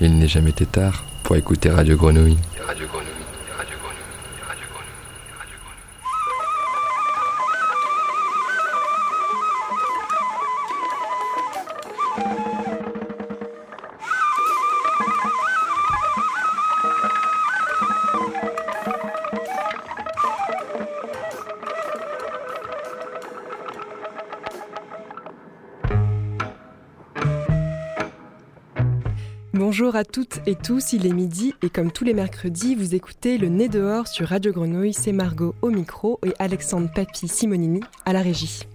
il n'est jamais été tard pour écouter Radio Grenouille. À toutes et tous, il est midi et comme tous les mercredis, vous écoutez le Nez dehors sur Radio Grenouille, c'est Margot au micro et Alexandre Papi Simonini à la régie.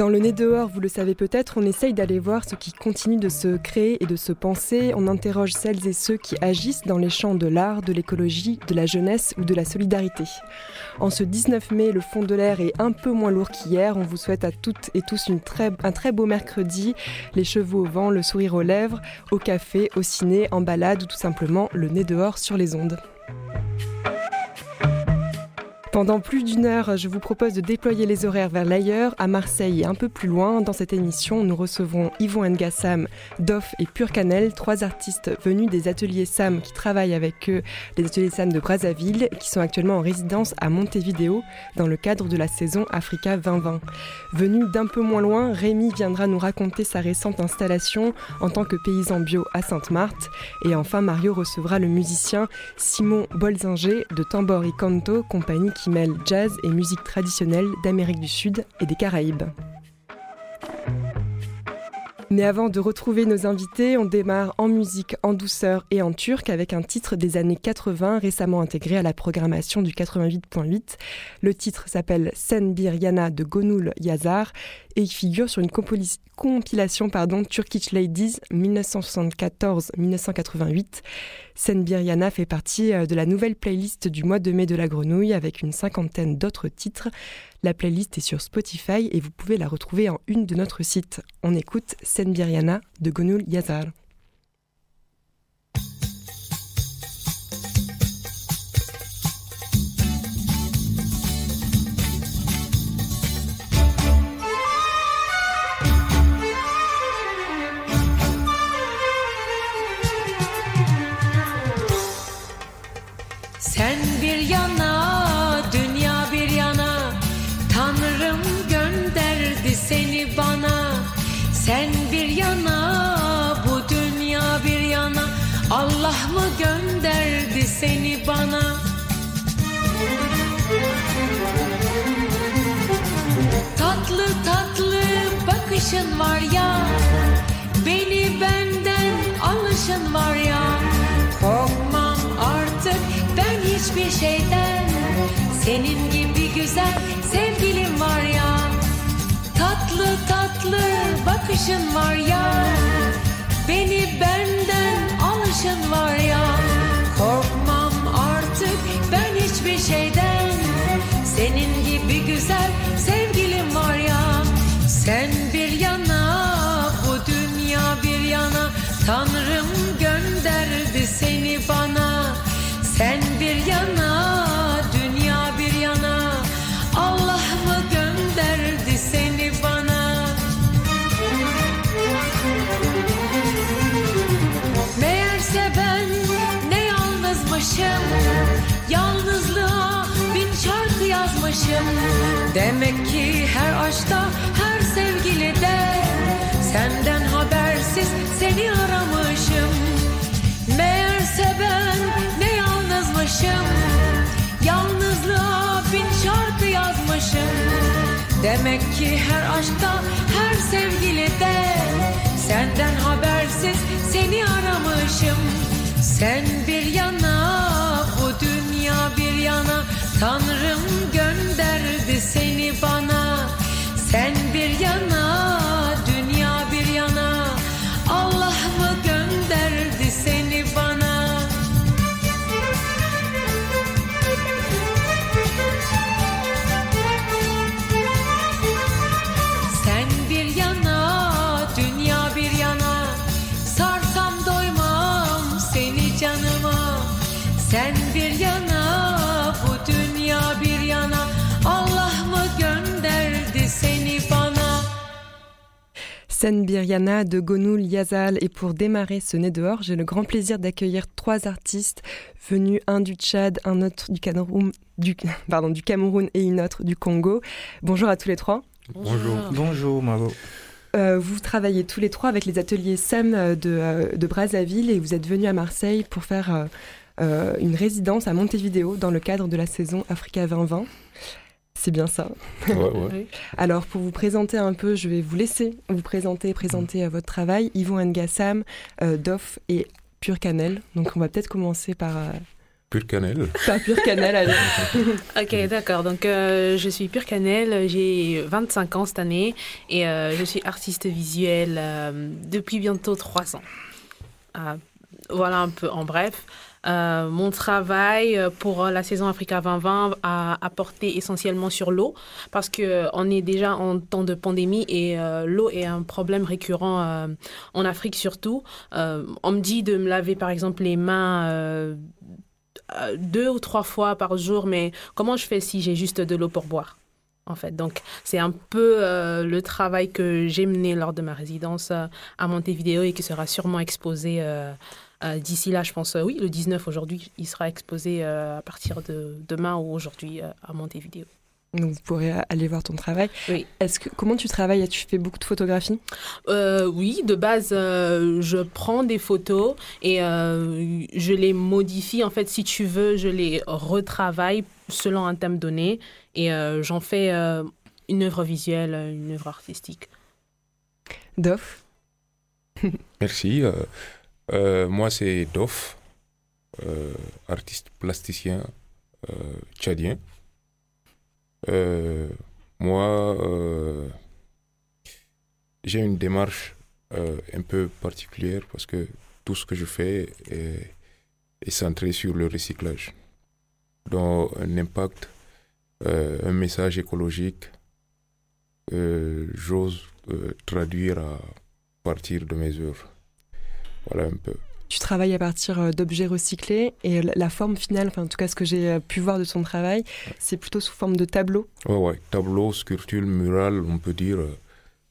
Dans le nez dehors, vous le savez peut-être, on essaye d'aller voir ce qui continue de se créer et de se penser. On interroge celles et ceux qui agissent dans les champs de l'art, de l'écologie, de la jeunesse ou de la solidarité. En ce 19 mai, le fond de l'air est un peu moins lourd qu'hier. On vous souhaite à toutes et tous un très beau mercredi, les cheveux au vent, le sourire aux lèvres, au café, au ciné, en balade ou tout simplement le nez dehors sur les ondes. Pendant plus d'une heure, je vous propose de déployer les horaires vers l'ailleurs, à Marseille et un peu plus loin. Dans cette émission, nous recevrons Yvon Ngassam, Doff et Pure Cannelle, trois artistes venus des ateliers SAM qui travaillent avec eux, les ateliers SAM de Brazzaville, qui sont actuellement en résidence à Montevideo dans le cadre de la saison Africa 2020. Venu d'un peu moins loin, Rémi viendra nous raconter sa récente installation en tant que paysan bio à Sainte-Marthe. Et enfin, Mario recevra le musicien Simon Bolzinger de Tambor y Canto, compagnie qui jazz et musique traditionnelle d'Amérique du Sud et des Caraïbes. Mais avant de retrouver nos invités, on démarre en musique, en douceur et en turc avec un titre des années 80 récemment intégré à la programmation du 88.8. Le titre s'appelle Sen Bir Yana de Gonul Yazar et il figure sur une compilation Turkish Ladies 1974-1988. Sen Bir Yana fait partie euh, de la nouvelle playlist du mois de mai de la grenouille avec une cinquantaine d'autres titres. La playlist est sur Spotify et vous pouvez la retrouver en une de notre site. On écoute Senbiriana de Gonul Yazar. Var ya Beni benden alışın var ya. Korkmam artık ben hiçbir şeyden Senin gibi güzel sevgilim var ya. Tatlı tatlı bakışın var ya Beni benden alışın var ya Tanrım gönderdi seni bana. Sen bir yana dünya bir yana. Allah mı gönderdi seni bana? Meğerse ben ne yalnızmışım. Yalnızlığa bin şarkı yazmışım. Demek ki her aşkta her sevgilide Senden seni aramışım. Meğerse ben ne yalnızmışım. Yalnızlığa bin şarkı yazmışım. Demek ki her aşkta her sevgilide Senden habersiz seni aramışım. Sen bir yana bu dünya bir yana. Tanrım gönderdi seni bana. Sen bir yana Sen Biryana de Gonoul Yazal. Et pour démarrer ce nez dehors, j'ai le grand plaisir d'accueillir trois artistes venus, un du Tchad, un autre du Cameroun, du, pardon, du Cameroun et une autre du Congo. Bonjour à tous les trois. Bonjour. Bonjour Margot. Euh, vous travaillez tous les trois avec les ateliers SEM de, euh, de Brazzaville et vous êtes venus à Marseille pour faire euh, une résidence à Montevideo dans le cadre de la saison Africa 2020. C'est bien ça. Alors, pour vous présenter un peu, je vais vous laisser vous présenter, présenter votre travail. Yvon Ngassam, Doff et Pure Cannelle. Donc, on va peut-être commencer par Pure Cannelle. Pas Pure Cannelle, allez. ok, d'accord. Donc, euh, je suis Pure Cannelle, j'ai 25 ans cette année et euh, je suis artiste visuelle euh, depuis bientôt 3 ans. voilà un peu en bref. Mon travail pour la saison Africa 2020 a, apporté essentiellement sur l'eau parce qu'on est déjà en temps de pandémie et l'eau est un problème récurrent en Afrique surtout. on me dit de me laver par exemple les mains euh, deux ou trois fois par jour, mais comment je fais si j'ai juste de l'eau pour boire en fait? Donc, c'est un peu euh, le travail que j'ai mené lors de ma résidence euh, à Montevideo et qui sera sûrement exposé d'ici là, je pense, oui, le 19 aujourd'hui, il sera exposé à partir de demain ou aujourd'hui à Montevideo. Donc vous pourrez aller voir ton travail. Oui. Est-ce que comment tu travailles? Tu fais beaucoup de photographies? Euh, Oui, de base, euh, je prends des photos et euh, je les modifie. En fait, si tu veux, je les retravaille selon un thème donné et j'en fais une œuvre visuelle, une œuvre artistique. Doff Merci. Moi, c'est Doff, artiste plasticien tchadien. Euh, moi, euh, j'ai une démarche euh, un peu particulière parce que tout ce que je fais est, centré sur le recyclage. Donc, un impact, un message écologique, j'ose traduire à partir de mes œuvres. Voilà un peu. Tu travailles à partir euh, d'objets recyclés et la forme finale, enfin en tout cas ce que j'ai euh, pu voir de ton travail, c'est plutôt sous forme de tableau. Ouais, ouais, tableau, sculpture, mural, on peut dire, euh,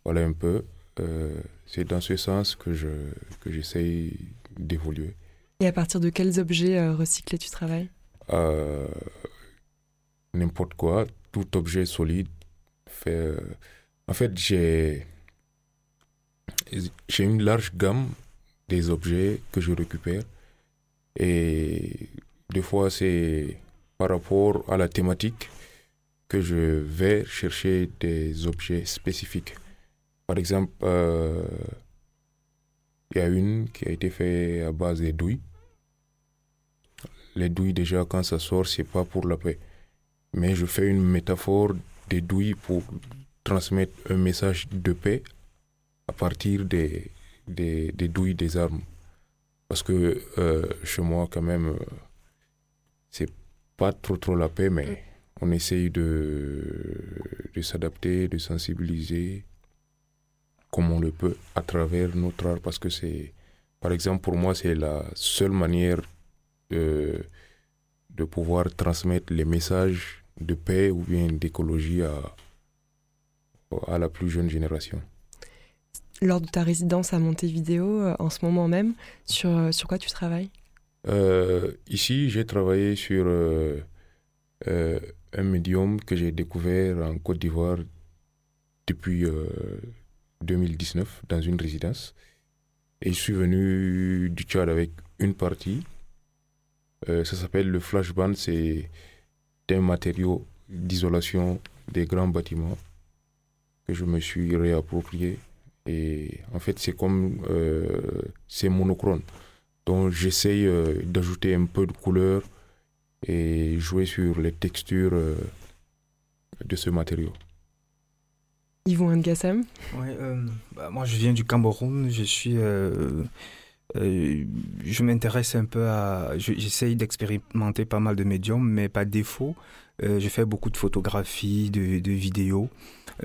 voilà un peu. c'est dans ce sens que je que j'essaye d'évoluer. Et à partir de quels objets recyclés tu travailles? N'importe quoi, tout objet solide. Fait, en fait, j'ai j'ai une large gamme des objets que je récupère. Et des fois, c'est par rapport à la thématique que je vais chercher des objets spécifiques. Par exemple, euh, il y a une qui a été faite à base des douilles. Les douilles, déjà, quand ça sort, c'est pas pour la paix. Mais je fais une métaphore des douilles pour transmettre un message de paix à partir des, des, douilles des armes. Parce que euh, chez moi, quand même, euh, c'est pas trop trop la paix, mais on essaye de, de s'adapter, de sensibiliser comme on le peut à travers notre art. Parce que c'est, par exemple, pour moi, c'est la seule manière de, de pouvoir transmettre les messages de paix ou bien d'écologie à, à la plus jeune génération lors de ta résidence à Montevideo, euh, en ce moment même, sur, euh, sur quoi tu travailles? Euh, Ici, j'ai travaillé sur un médium que j'ai découvert en Côte d'Ivoire depuis 2019 dans une résidence. Et je suis venu du Tchad avec une partie. ça s'appelle le flashband. C'est un matériau d'isolation des grands bâtiments que je me suis réapproprié et en fait, c'est comme euh, c'est monochrome. Donc, j'essaye euh, d'ajouter un peu de couleur et jouer sur les textures euh, de ce matériau. Yvon Ngassam ouais, bah, Moi, je viens du Cameroun. Je suis. je m'intéresse un peu à. J'essaye d'expérimenter pas mal de médiums, mais pas défaut. je fais beaucoup de photographies, de, de vidéos.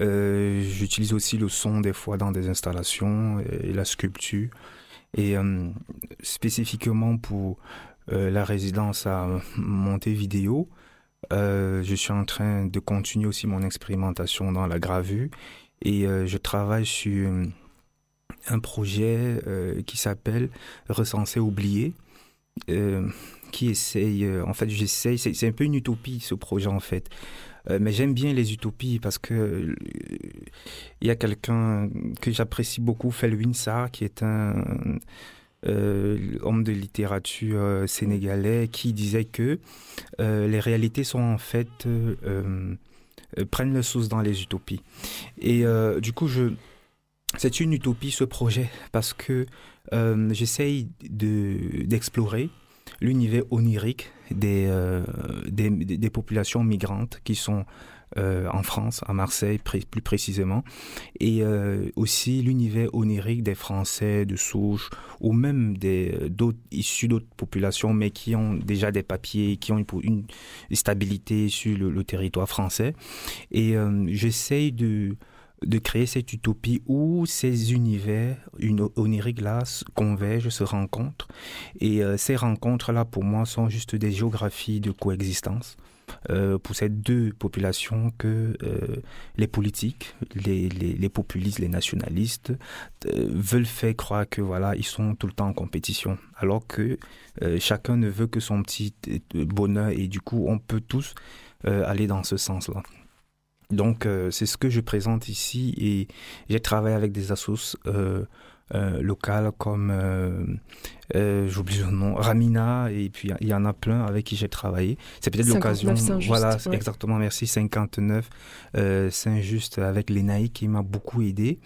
Euh, j'utilise aussi le son des fois dans des installations et, la sculpture. Et euh, spécifiquement pour euh, la résidence à Montevideo, je suis en train de continuer aussi mon expérimentation dans la gravure et je travaille sur un projet qui s'appelle Recenser oublié, qui essaye, en fait, j'essaye, c'est un peu une utopie ce projet en fait. Mais j'aime bien les utopies parce que il y a quelqu'un que j'apprécie beaucoup, Felwin Sarr, qui est un euh, homme de littérature euh, sénégalais, qui disait que euh, les réalités sont en fait prennent le source dans les utopies. Et du coup, je c'est une utopie ce projet parce que j'essaye de d'explorer l'univers onirique des, des, des, populations migrantes qui sont euh, en France, à Marseille plus précisément, et euh, aussi l'univers onirique des Français de souche ou même des euh, d'autres issus d'autres populations, mais qui ont déjà des papiers, qui ont une, stabilité sur le, territoire français. Et j'essaye de de créer cette utopie où ces univers une, oniriques-là convergent, se rencontrent. Et ces rencontres-là, pour moi, sont juste des géographies de coexistence. Euh, pour ces deux populations que euh, les politiques, les, populistes, les nationalistes euh, veulent faire croire que voilà ils sont tout le temps en compétition, alors que chacun ne veut que son petit bonheur et du coup on peut tous aller dans ce sens-là. Donc c'est ce que je présente ici et j'ai travaillé avec des assos locales comme euh, j'oublie le nom, Ramina, et puis il y en a plein avec qui j'ai travaillé. C'est peut-être l'occasion. Voilà, exactement, merci. 59 euh, Saint-Just avec Lénaï qui m'a beaucoup aidé,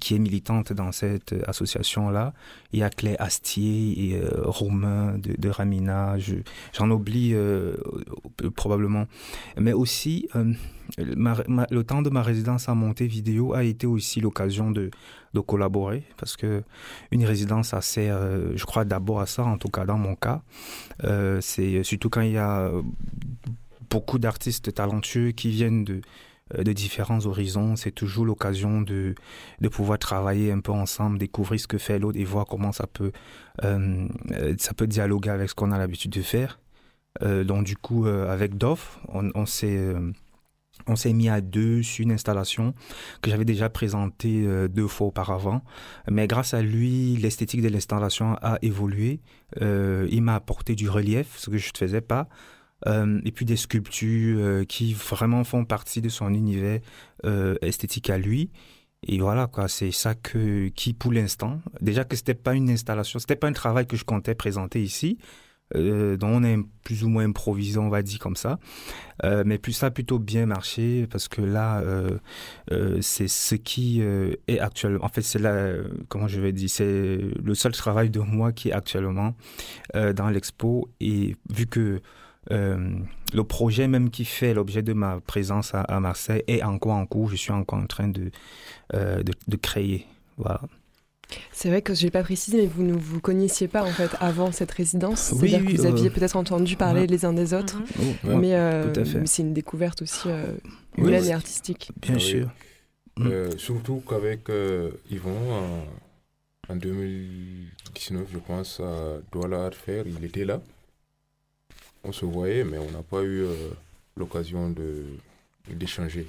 qui est militante dans cette association-là. Il y a Claire Astier et euh, Romain de, Ramina, j'en oublie euh, probablement. Mais aussi, le temps de ma résidence à Montevideo a été aussi l'occasion de, de collaborer parce que une résidence assez, je crois, d'abord à ça, en tout cas dans mon cas. Euh, c'est surtout quand il y a beaucoup d'artistes talentueux qui viennent de, euh, de différents horizons. C'est toujours l'occasion de, de pouvoir travailler un peu ensemble, découvrir ce que fait l'autre et voir comment ça peut, euh, ça peut dialoguer avec ce qu'on a l'habitude de faire. donc du coup, avec Doff, on, on s'est on s'est mis à deux sur une installation que j'avais déjà présentée euh, deux fois auparavant. Mais grâce à lui, l'esthétique de l'installation a évolué. Euh, il m'a apporté du relief, ce que je ne faisais pas. Euh, et puis des sculptures qui vraiment font partie de son univers esthétique à lui. Et voilà quoi, c'est ça que qui pour l'instant, déjà que c'était pas une installation, c'était pas un travail que je comptais présenter ici, euh, dont on est plus ou moins improvisé, on va dire comme ça. Euh, mais plus ça a plutôt bien marché parce que là, euh, euh c'est ce qui est actuellement. En fait, c'est là, comment je vais dire, c'est le seul travail de moi qui est actuellement dans l'expo. Et vu que le projet même qui fait l'objet de ma présence à, à, Marseille est encore en cours, je suis encore en train de, de, de créer. Voilà. C'est vrai que je n'ai pas précisé, mais vous ne vous connaissiez pas en fait avant cette résidence. C'est-à-dire que vous aviez euh, peut-être entendu parler les uns des autres, mhm. mais, euh, c'est une découverte aussi euh, humaine et artistique. Bien sûr. Mm. surtout qu'avec Yvon, en, 2019, je pense, à Douala Art Fair, il était là. On se voyait, mais on n'a pas eu l'occasion d'échanger.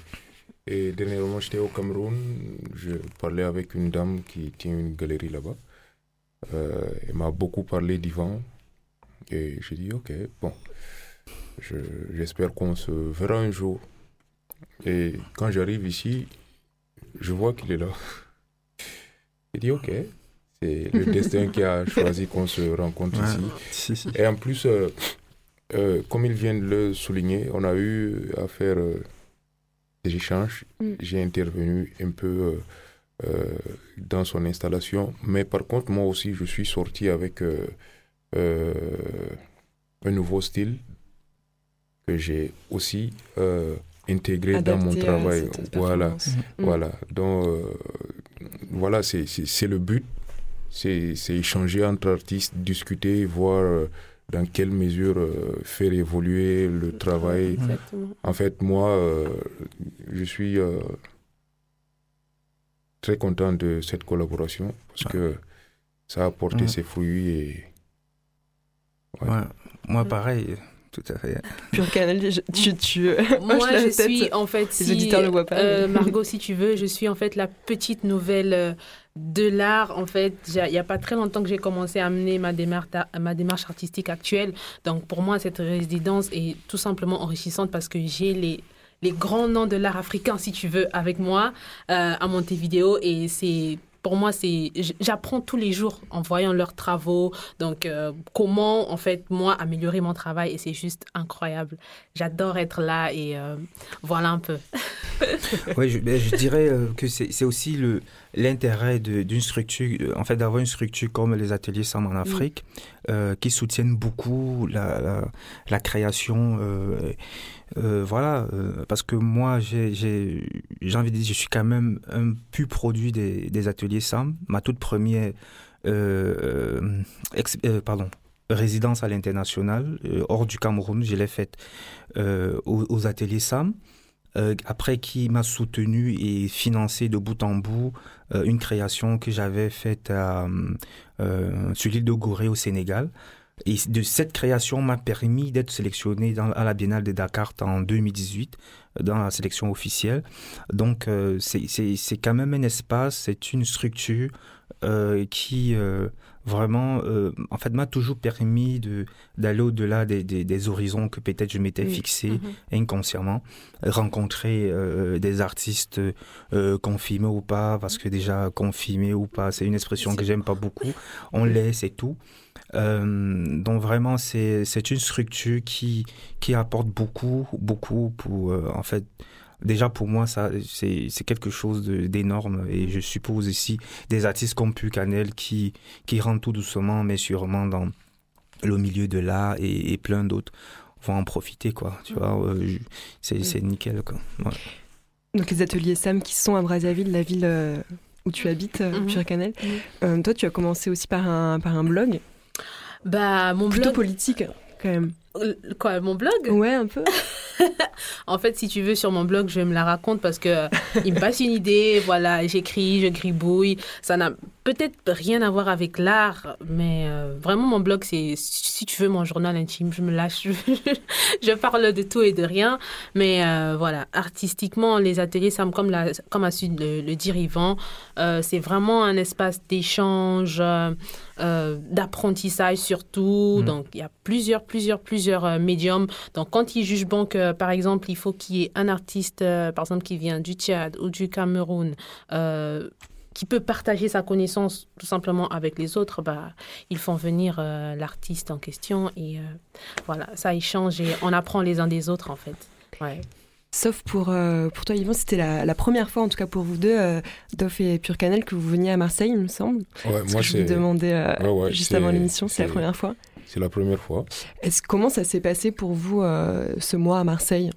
Et dernièrement, j'étais au Cameroun, je parlais avec une dame qui tient une galerie là-bas. Euh, elle m'a beaucoup parlé d'Ivan. Et j'ai dit, ok, bon, j'espère qu'on se verra un jour. Et quand j'arrive ici, je vois qu'il est là. J'ai dit, ok, c'est le destin qui a choisi qu'on se rencontre ici. Et en plus, euh, euh, comme il vient de le souligner, on a eu à faire échanges. Mm. J'ai intervenu un peu euh, euh, dans son installation. Mais par contre, moi aussi, je suis sorti avec euh, un nouveau style que j'ai aussi intégré dans mon travail. Voilà, mm. voilà. Donc, voilà, c'est le but. C'est échanger entre artistes, discuter, voir dans quelle mesure euh, faire évoluer le travail. En fait, moi, euh, je suis euh, très content de cette collaboration parce que ça a apporté ses fruits. Et... moi, pareil, tout à fait. Pur Canel, je- tu, tu Moi, hoches la je tête. suis en fait. Les si, auditeurs le voient pas, euh, mais- Margot, si tu veux, je suis en fait la petite nouvelle euh, de l'art. En fait, il n'y a pas très longtemps que j'ai commencé à mener ma démarche, ma démarche artistique actuelle. Donc, pour moi, cette résidence est tout simplement enrichissante parce que j'ai les les grands noms de l'art africain, si tu veux, avec moi euh, à Montevideo. Et c'est, pour moi, c'est, j'apprends tous les jours en voyant leurs travaux. Donc, euh, comment, en fait, moi, améliorer mon travail. Et c'est juste incroyable. J'adore être là et euh, voilà un peu. Oui, je, ben, dirais euh, que c'est aussi le l'intérêt d'une structure, en fait, d'avoir une structure comme les ateliers SAM en Afrique, euh, qui soutiennent beaucoup la, la, la création. euh, euh, voilà, parce que moi, j'ai envie de dire, je suis quand même un pu produit des, des ateliers SAM. Ma toute première, ex- pardon, résidence à l'international, hors du Cameroun, je l'ai faite aux, aux ateliers SAM euh, après qui m'a soutenu et financé de bout en bout euh, une création que j'avais faite euh, sur l'île de Gorée au Sénégal. Et de cette création m'a permis d'être sélectionné à la Biennale de Dakar en 2018 dans la sélection officielle. Donc c'est quand même un espace, c'est une structure qui vraiment, euh, en fait, m'a toujours permis de d'aller au-delà des, des, des horizons que peut-être je m'étais Oui. fixé Mhm. inconsciemment, rencontrer euh, des artistes euh, confirmés ou pas, parce que déjà confirmés ou pas, c'est une expression que j'aime pas beaucoup. On l'est, c'est tout. Euh, donc vraiment, c'est c'est une structure qui qui apporte beaucoup, beaucoup pour euh, en fait. Déjà pour moi, ça c'est c'est quelque chose d'énorme et je suppose aussi des artistes comme Pucanel qui qui rentrent tout doucement mais sûrement dans le milieu de l'art et, et plein d'autres vont en profiter quoi. Tu vois, euh, c'est c'est nickel quoi. Ouais. Donc les ateliers SAM qui sont à Brazzaville, la ville euh, où tu habites, euh, Mhm. Pur Canel. Mhm. Euh, toi, tu as commencé aussi par un, par un blog, Bah, mon plutôt blog. politique quand même. Quoi, mon blog Ouais, un peu. En fait, si tu veux, sur mon blog, je me la raconte parce que euh, il me passe une idée, voilà, j'écris, je gribouille. Ça n'a peut-être rien à voir avec l'art, mais euh, vraiment, mon blog, c'est, si tu veux, mon journal intime. Je me lâche, je parle de tout et de rien. Mais euh, voilà, artistiquement, les ateliers, ça me, comme, la, comme a su le, le dire Yvan, euh, c'est vraiment un espace d'échange, d'apprentissage surtout. Mm. Donc, il y a plusieurs, plusieurs, plusieurs euh, médiums. Donc, quand ils jugent bon que, par exemple, il faut qu'il y ait un artiste, euh, par exemple, qui vient du Tchad ou du Cameroun, euh, qui peut partager sa connaissance tout simplement avec les autres, bah, ils font venir euh, l'artiste en question et euh, voilà, ça échange et on apprend les uns des autres en fait. Ouais. Sauf pour, euh, pour toi, Yvan, c'était la, la première fois, en tout cas pour vous deux, euh, Doff et Pur Canel, que vous veniez à Marseille, il me semble. Ouais, moi, que je vous demandais euh, Ouais, ouais, juste avant l'émission, c'est la première fois. C'est la première fois. Est-ce, comment ça s'est passé pour vous euh, ce mois à Marseille?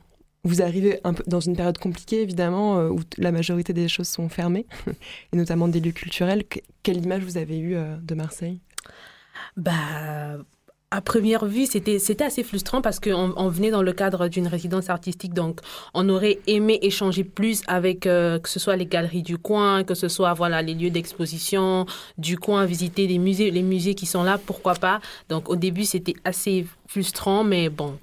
Vous arrivez un peu dans une période compliquée, évidemment, euh, où t- la majorité des choses sont fermées, et notamment des lieux culturels. Que- quelle image vous avez eue euh, de Marseille? Bah, à première vue, c'était c'était assez frustrant parce qu'on on venait dans le cadre d'une résidence artistique, donc on aurait aimé échanger plus avec euh, que ce soit les galeries du coin, que ce soit voilà les lieux d'exposition du coin, visiter les musées, les musées qui sont là, pourquoi pas. Donc au début, c'était assez frustrant, mais bon.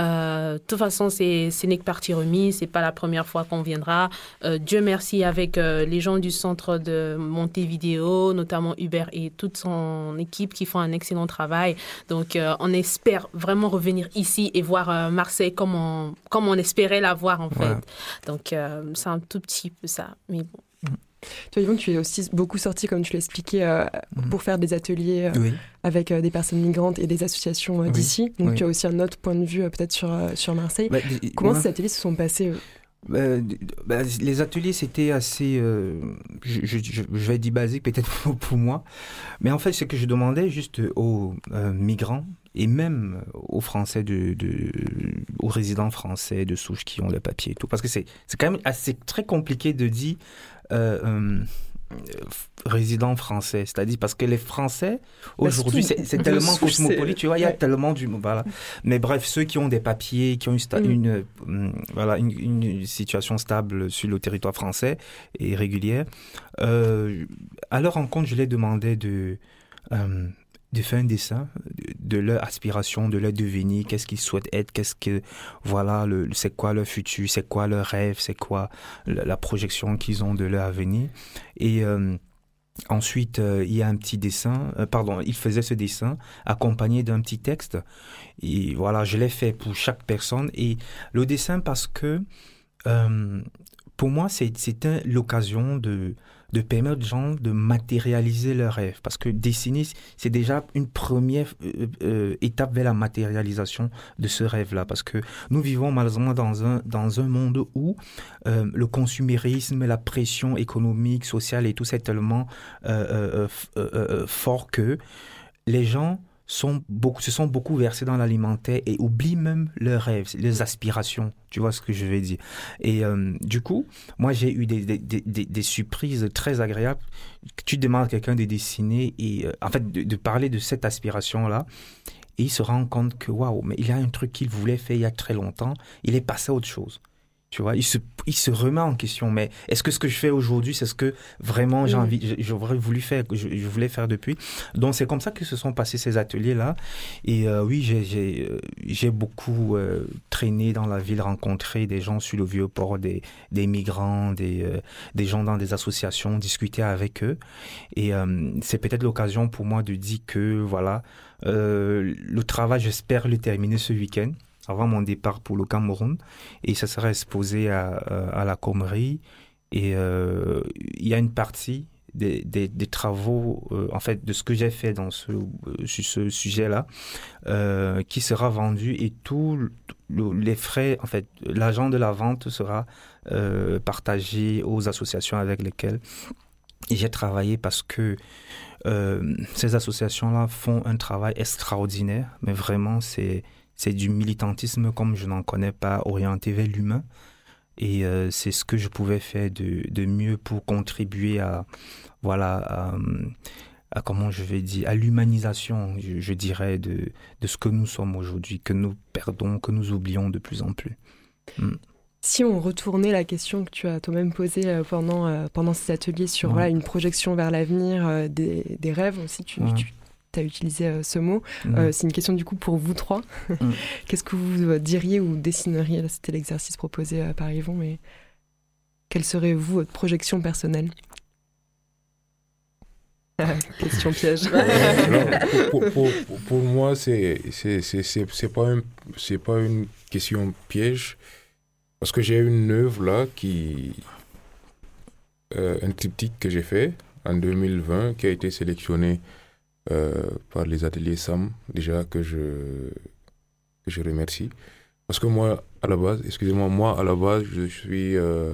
Euh, de toute façon, c'est ce n'est que partie remise. C'est pas la première fois qu'on viendra. Euh, Dieu merci avec euh, les gens du centre de Montevideo, notamment Hubert et toute son équipe qui font un excellent travail. Donc, on espère vraiment revenir ici et voir Marseille comme on, comme on espérait la voir en fait. Ouais. Donc, c'est un tout petit peu ça. Mais bon. Toi, Yvon, tu es aussi beaucoup sorti, comme tu l'as expliqué, euh, Mhm. pour faire des ateliers euh, Oui. avec euh, des personnes migrantes et des associations euh, Oui, d'ici. Donc, oui. tu as aussi un autre point de vue, peut-être, sur, sur Marseille. Bah, Comment ces ateliers se sont passés d- bah, les ateliers, c'était assez. je, je, je- vais dire basique, peut-être pour, moi. Mais en fait, ce que je demandais juste aux migrants et même aux Français, de, de, aux résidents français de souche qui ont le papier et tout. Parce que c'est c'est quand même assez très compliqué de dire. Euh, euh, résidents français, c'est-à-dire parce que les Français aujourd'hui surtout, c'est tellement cosmopolite, tu vois, il y a ouais. tellement du voilà. Mais bref, ceux qui ont des papiers, qui ont une, Mm. une, euh, voilà, une, une situation stable sur le territoire français et régulière, euh, à leur rencontre, je leur demandais de, euh, de faire un dessin, de, leur aspiration, de leur devenir, qu'est-ce qu'ils souhaitent être, qu'est-ce que, voilà, le, c'est quoi leur futur, c'est quoi leur rêve, c'est quoi la, projection qu'ils ont de leur avenir. Et euh, ensuite, euh, il y a un petit dessin, euh, pardon, il faisait ce dessin accompagné d'un petit texte. Et voilà, je l'ai fait pour chaque personne. Et le dessin, parce que pour moi, c'était l'occasion de, de permettre aux gens de matérialiser leurs rêves. Parce que dessiner, c'est déjà une première euh, euh, étape vers la matérialisation de ce rêve-là. Parce que nous vivons malheureusement dans un, dans un monde où euh, le consumérisme, la pression économique, sociale et tout, c'est tellement fort que les gens sont beaucoup, se sont beaucoup versés dans l'alimentaire et oublient même leurs rêves, leurs aspirations. Tu vois ce que je veux dire Et euh, du coup, moi, j'ai eu des, des, des, des, surprises très agréables. Tu demandes à quelqu'un de dessiner et, euh, en fait, de, de, parler de cette aspiration-là. Et il se rend compte que, waouh, mais il y a un truc qu'il voulait faire il y a très longtemps. Il est passé à autre chose. Tu vois, il se, il se remet en question. Mais est-ce que ce que je fais aujourd'hui, c'est ce que vraiment j'ai envie, j'aurais voulu faire, je, je, voulais faire depuis. Donc c'est comme ça que se sont passés ces ateliers-là. Et euh, oui, j'ai euh, j'ai beaucoup euh, traîné dans la ville, rencontré des gens sur le vieux port, des, des migrants, des, des gens dans des associations, discuter avec eux. Et c'est peut-être l'occasion pour moi de dire que voilà, le travail, j'espère le terminer ce week-end avant mon départ pour le Cameroun. Et ça sera exposé à, euh, à la Comerie et euh, il y a une partie des, des, travaux, euh, en fait, de ce que j'ai fait dans ce, sur ce sujet-là, qui sera vendu et tous les frais, en fait, l'argent de la vente sera partagé aux associations avec lesquelles j'ai travaillé parce que ces associations-là font un travail extraordinaire, mais vraiment, c'est c'est du militantisme comme je n'en connais pas, orienté vers l'humain. Et euh, c'est ce que je pouvais faire de, de mieux pour contribuer à, voilà, à, comment je vais dire, à l'humanisation, je, dirais, de, de ce que nous sommes aujourd'hui, que nous perdons, que nous oublions de plus en plus. Mm. Si on retournait la question que tu as toi-même posée euh, pendant, euh, pendant ces ateliers sur voilà, une projection vers l'avenir, des, des, rêves aussi, tu, tu tu as utilisé euh, ce mot. Mm. Euh, c'est une question du coup pour vous trois. Mm. Qu'est-ce que vous euh, diriez ou dessineriez? C'était l'exercice proposé par Yvon, mais quelle serait vous votre projection personnelle? Question piège. pour, pour, pour, moi, c'est c'est pas un, c'est pas une question piège parce que j'ai une œuvre là qui un triptyque que j'ai fait en 2020 qui a été sélectionné euh, par les ateliers SAM, déjà que je, je remercie. Parce que moi, à la base, excusez-moi, moi, à la base, je suis euh,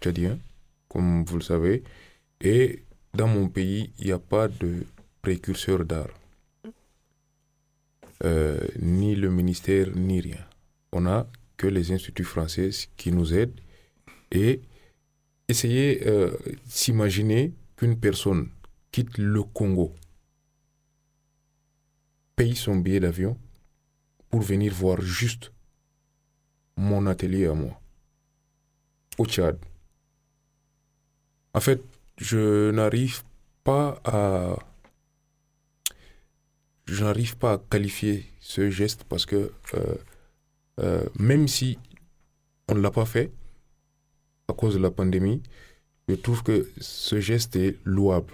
tchadien, comme vous le savez. Et dans mon pays, il n'y a pas de précurseur d'art. Euh, ni le ministère, ni rien. On a que les instituts français qui nous aident. Et essayez euh, s'imaginer qu'une personne quitte le Congo paye son billet d'avion pour venir voir juste mon atelier à moi, au Tchad. En fait, je n'arrive pas à... Je n'arrive pas à qualifier ce geste parce que euh, euh, même si on ne l'a pas fait à cause de la pandémie, je trouve que ce geste est louable.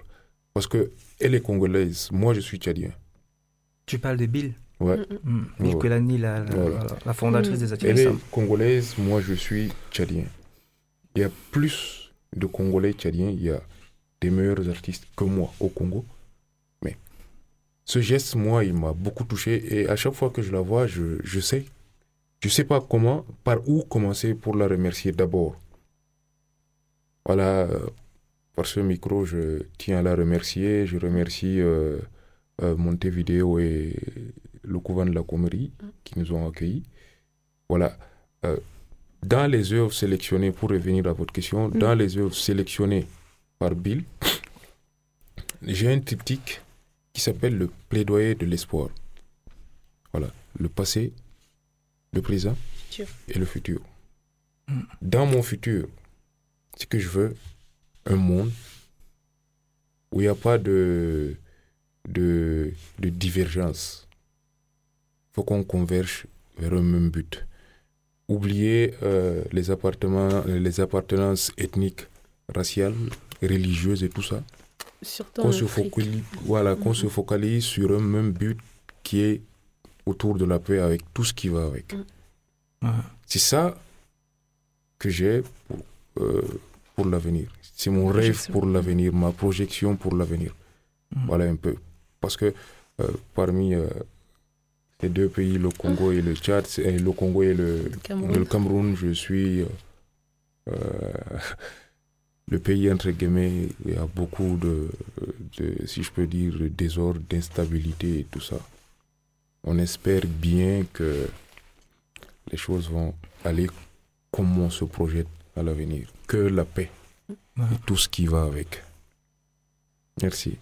Parce que elle est congolaise, moi je suis tchadien. Tu parles de Bill Ouais. Mmh. Bill la, la, fondatrice des ateliers. Elle est congolaise, moi je suis tchadien. Il y a plus de Congolais tchadiens, il y a des meilleurs artistes que moi au Congo. Mais ce geste, moi, il m'a beaucoup touché et à chaque fois que je la vois, je, je sais. Je sais pas comment, par où commencer pour la remercier d'abord. Voilà, euh, par ce micro, je tiens à la remercier. Je remercie euh, Montevideo et le couvent de la Comerie qui nous ont accueillis. Voilà. Euh, dans les œuvres sélectionnées, pour revenir à votre question, mm. dans les œuvres sélectionnées par Bill, j'ai un triptyque qui s'appelle le plaidoyer de l'espoir. Voilà, le passé, le présent et le futur. Mm. Dans mon futur, ce que je veux, un monde où il n'y a pas de de, de divergence. faut qu'on converge vers un même but. Oublier euh, les, appartements, les appartenances ethniques, raciales, religieuses et tout ça. Surtout Qu'on en se, focalise, voilà, qu'on se focalise sur un même but qui est autour de la paix avec tout ce qui va avec. Ouais. C'est ça que j'ai pour, euh, pour l'avenir. C'est mon rêve Projection. pour l'avenir, ma projection pour l'avenir. Mm. Voilà un peu. Parce que euh, parmi euh, ces deux pays, le Congo et le Tchad, et le Congo et le, Cameroun. le Cameroun, je suis euh, euh, le pays entre guillemets. Il y a beaucoup de, de, si je peux dire, de désordre, d'instabilité et tout ça. On espère bien que les choses vont aller comme on se projette à l'avenir. Que la paix et tout ce qui va avec. Merci.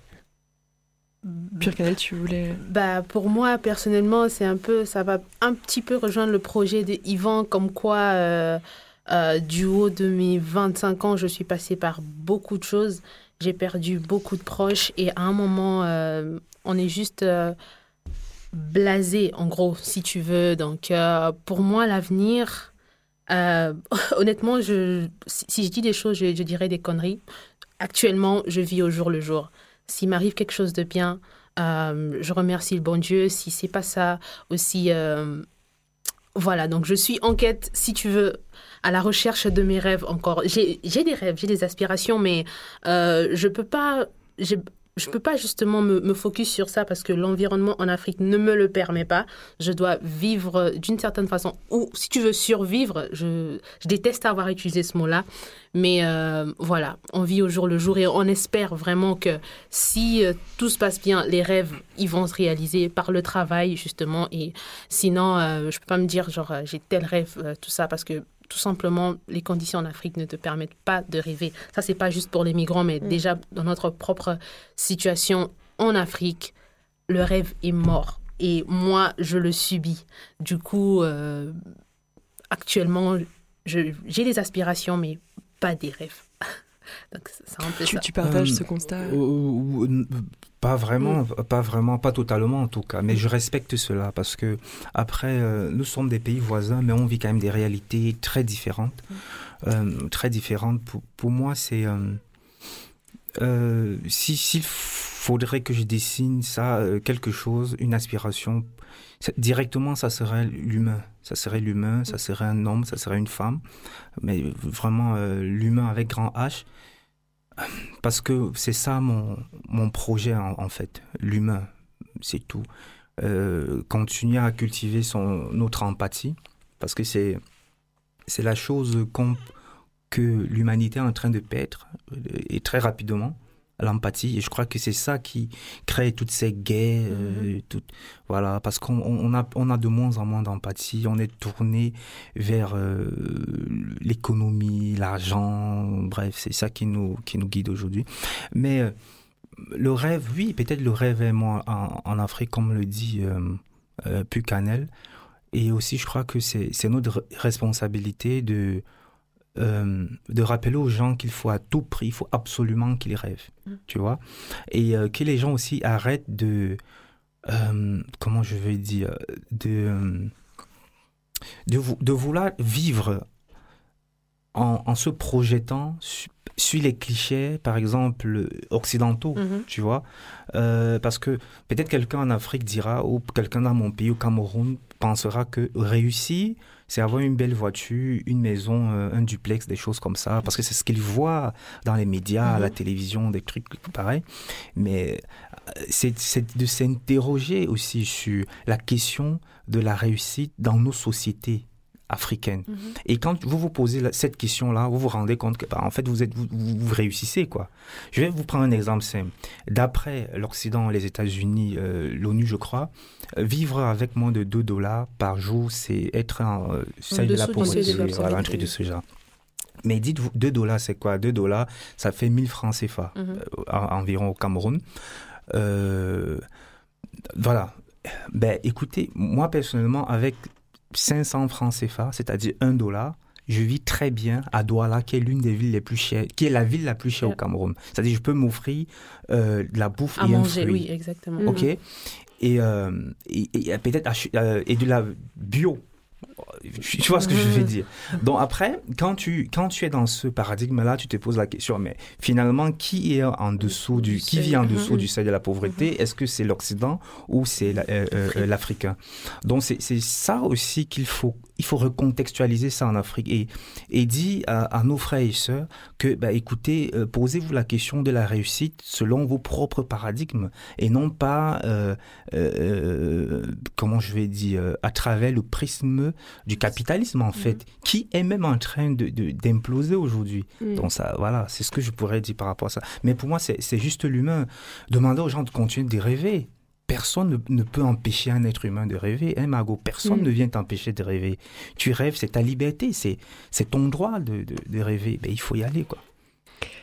Pure Canel, tu voulais. Bah, pour moi, personnellement, c'est un peu, ça va un petit peu rejoindre le projet de Yvan, comme quoi, euh, euh, du haut de mes 25 ans, je suis passée par beaucoup de choses. J'ai perdu beaucoup de proches et à un moment, euh, on est juste blasé, en gros, si tu veux. Donc, pour moi, l'avenir, honnêtement, je, si, je dis des choses, je dirais des conneries. Actuellement, je vis au jour le jour. S'il m'arrive quelque chose de bien, euh, je remercie le bon Dieu. Si c'est pas ça, aussi, euh, voilà. Donc je suis en quête, si tu veux, à la recherche de mes rêves encore. J'ai des rêves, j'ai des aspirations, mais euh, je peux pas. Je peux pas justement me, focus sur ça parce que l'environnement en Afrique ne me le permet pas. Je dois vivre d'une certaine façon. Ou si tu veux survivre, je, déteste avoir utilisé ce mot-là. Mais euh, voilà, on vit au jour le jour et on espère vraiment que si euh, tout se passe bien, les rêves, ils vont se réaliser par le travail, justement. Et sinon, euh, je peux pas me dire, genre, euh, j'ai tel rêve, euh, tout ça, parce que tout simplement, les conditions en Afrique ne te permettent pas de rêver. Ça, c'est pas juste pour les migrants, mais déjà dans notre propre situation en Afrique, le rêve est mort. Et moi, je le subis. Du coup, euh, actuellement, j'ai des aspirations, mais pas des rêves. Donc, c'est un peu Tu, ça. tu partages Euh, ce constat ou- Pas vraiment, pas vraiment, pas totalement en tout cas, mais je respecte cela parce que après, euh, nous sommes des pays voisins, mais on vit quand même des réalités très différentes, Euh, très différentes. Pour, pour moi, c'est euh, euh, si s'il faudrait que je dessine ça, quelque chose, une aspiration, directement, ça serait l'humain, ça serait l'humain, ça serait un homme, ça serait une femme, mais vraiment l'humain avec grand H parce que c'est ça mon, mon projet en, fait, l'humain, c'est tout. Euh, continuer à cultiver son, notre empathie, parce que c'est, c'est la chose que l'humanité est en train de perdre, euh, et très rapidement, l'empathie. Et je crois que c'est ça qui crée toutes ces guerres, euh, toutes- voilà, parce qu'on on a, on a de moins en moins d'empathie, on est tourné vers euh, l'économie, l'argent, bref, c'est ça qui nous, qui nous guide aujourd'hui. Mais euh, le rêve, oui, peut-être le rêve est moi en, en Afrique, comme le dit euh, Pucanel. Et aussi, je crois que c'est c'est notre responsabilité de, euh, de rappeler aux gens qu'il faut à tout prix, il faut absolument qu'ils rêvent, tu vois. Et euh, que les gens aussi arrêtent de, euh, comment je vais dire, de, de, de vouloir vivre en, en se projetant su- sur les clichés, par exemple, occidentaux, Mhm. tu vois. Euh, parce que peut-être quelqu'un en Afrique dira, ou quelqu'un dans mon pays, au Cameroun, pensera que réussir, c'est avoir une belle voiture, une maison, euh, un duplex, des choses comme ça, parce que c'est ce qu'ils voient dans les médias, à la télévision, des trucs pareils. Mais euh, c'est de s'interroger aussi sur la question de la réussite dans nos sociétés africaines. Et quand vous vous posez cette question-là, vous vous rendez compte que, bah, en fait, vous, êtes, vous, réussissez, quoi. Je vais vous prendre un exemple simple. D'après l'Occident, les États-Unis, euh, l'ONU, je crois, euh, vivre avec moins de 2 dollars par jour, c'est être en euh, seuil de la pauvreté, voilà, un truc de ce genre. Mais dites-vous, 2 dollars, c'est quoi? 2 dollars, ça fait 1000 francs CFA, Mhm. euh, en- environ au Cameroun. Voilà. Ben, écoutez, moi, personnellement, avec 500 francs CFA, c'est-à-dire 1 dollar, je vis très bien à Douala, qui est l'une des villes les plus chères, qui est la ville la plus chère au Cameroun. C'est-à-dire, je peux m'offrir euh, de la bouffe À et manger, un fruit. oui, exactement. Ok. Et, euh, et, et peut-être euh, et de la bio. Tu vois ce que je veux dire. Donc après, quand tu, quand tu es dans ce paradigme-là, tu te poses la question, mais finalement, qui est en dessous du, qui vit en dessous du seuil de la pauvreté? Est-ce que c'est l'Occident ou c'est la- euh, euh, l'Africain? Donc c'est c'est ça aussi qu'il faut, il faut recontextualiser ça en Afrique et, et dire à, à nos frères et sœurs que, bah, écoutez, euh, posez-vous la question de la réussite selon vos propres paradigmes et non pas, euh, comment je vais dire, à travers le prisme du capitalisme en fait, qui est même en train de d'imploser aujourd'hui. Mm. Donc ça, voilà, c'est ce que je pourrais dire par rapport à ça. Mais pour moi, c'est c'est juste l'humain. Demander aux gens de continuer de rêver. Personne ne, ne peut empêcher un être humain de rêver. Hein, Margot? Personne Mm. ne vient t'empêcher de rêver. Tu rêves, c'est ta liberté, c'est c'est ton droit de, de, de rêver. Ben, il faut y aller, quoi.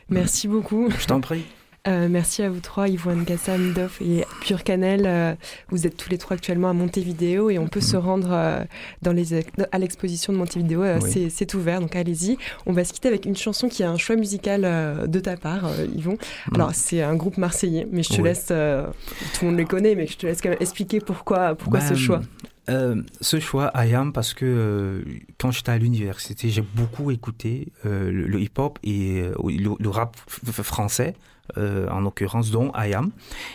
Merci beaucoup. Je t'en prie. Euh, merci à vous trois, Yvonne Gassam, Doff et Pure Cannelle. Euh, vous êtes tous les trois actuellement à Montevideo et on peut se rendre euh, dans les, à l'exposition de Montevideo. Euh, Oui. c'est- ouvert, donc allez-y. On va se quitter avec une chanson qui a un choix musical euh, de ta part, Yvon. Alors, c'est un groupe marseillais, mais je te Oui. laisse, euh, tout le monde les connaît, mais je te laisse quand même expliquer pourquoi, pourquoi ce choix. Euh, Ce choix, IAM, parce que euh, quand j'étais à l'université, j'ai beaucoup écouté euh, le, hip-hop et le, rap français, en l'occurrence, dont IAM.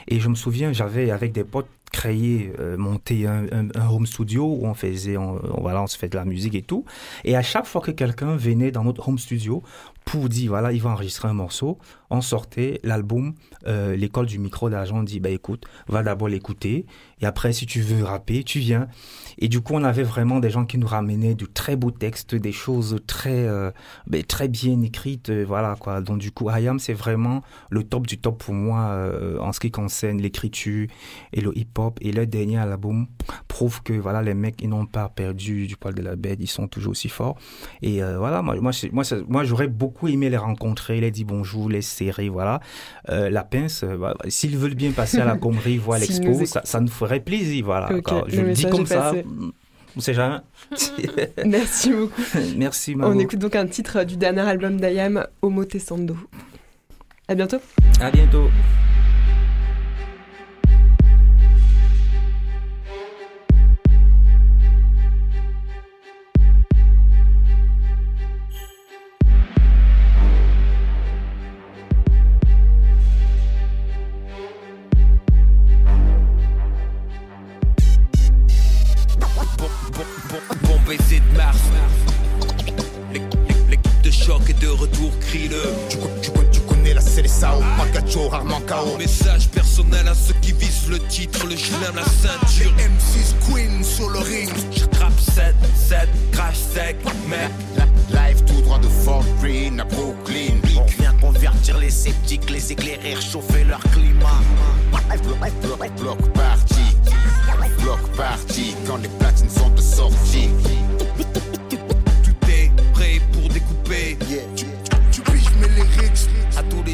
Et je me souviens, j'avais avec des potes créé, monté un, home studio où on faisait, on- voilà, on se fait de la musique et tout. Et à chaque fois que quelqu'un venait dans notre home studio pour dire, voilà, il va enregistrer un morceau, on sortait l'album, euh, l'école du micro d'argent, dit, bah écoute, va d'abord l'écouter, et après, si tu veux rapper, tu viens. Et du coup, on avait vraiment des gens qui nous ramenaient de très beaux textes, des choses très, euh, ben, très bien écrites, euh, voilà quoi. Donc du coup, IAM, c'est vraiment le top du top pour moi en ce qui concerne l'écriture et le hip-hop. Et le dernier album prouve que voilà, les mecs, ils n'ont pas perdu du poil de la bête, ils sont toujours aussi forts. Et voilà, moi, moi, moi, j'aurais beaucoup aimé les rencontrer, les dire bonjour, les serrer, voilà. Euh, la pince, euh, voilà, s'ils veulent bien passer à la commerie, voir l'expo, ça, ça nous ferait plaisir, voilà. Je le dis comme ça. On sait jamais. Merci beaucoup. Merci, Margot. On écoute donc un titre du dernier album d'IAM, Homo Tessando. À bientôt. À bientôt.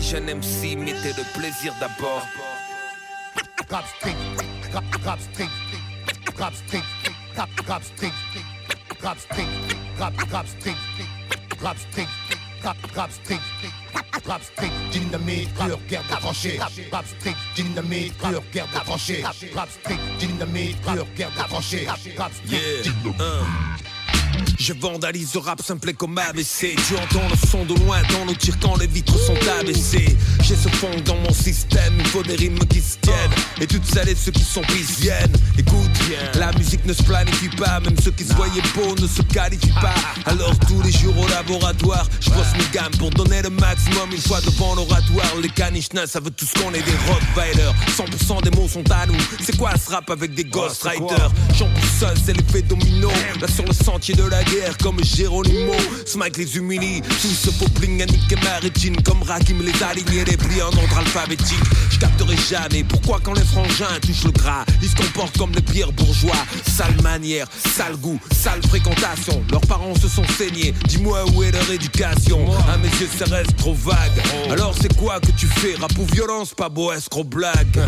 Les jeunes MC, mettez le plaisir d'abord. Rap street, rap, rap street, rap street, rap, rap street, rap street, rap, rap street, rap street, rap, rap street, rap street, dynamite, pure guerre de tranchées, rap street, dynamite, pure guerre de tranchées, rap street, dynamite, pure guerre de tranchées, rap street, Yeah. Je vandalise le rap simple comme ABC. Tu entends le son de loin dans nos tirs quand les vitres sont abaissées. J'ai ce fond dans mon système, il faut des rimes qui se tiennent. Et toutes celles et ceux qui sont prises viennent. Écoute, la musique ne se planifie pas, même ceux qui se voyaient beaux ne se qualifient pas. Alors tous les jours au laboratoire, je bosse mes gammes pour donner le maximum une fois devant l'oratoire. Les caniches ça veut tous qu'on est des rottweilers. 100% des mots sont à nous. C'est quoi ce rap avec des ghostwriters? J'en pousse seul, c'est l'effet domino. Là sur le sentier de la comme Géronimo. Smike les humilie, tout ce faux bling à niquer ma rétine. Comme Rakim les alignés, les en ordre alphabétique. Je capterai jamais pourquoi quand les frangins touchent le gras, ils se comportent comme les pires bourgeois. Sale manière, sale goût, sale fréquentation. Leurs parents se sont saignés. Dis-moi où est leur éducation. À mes yeux, ça reste trop vague. Alors c'est quoi que tu fais? Rap ou violence, pas beau escroc blague?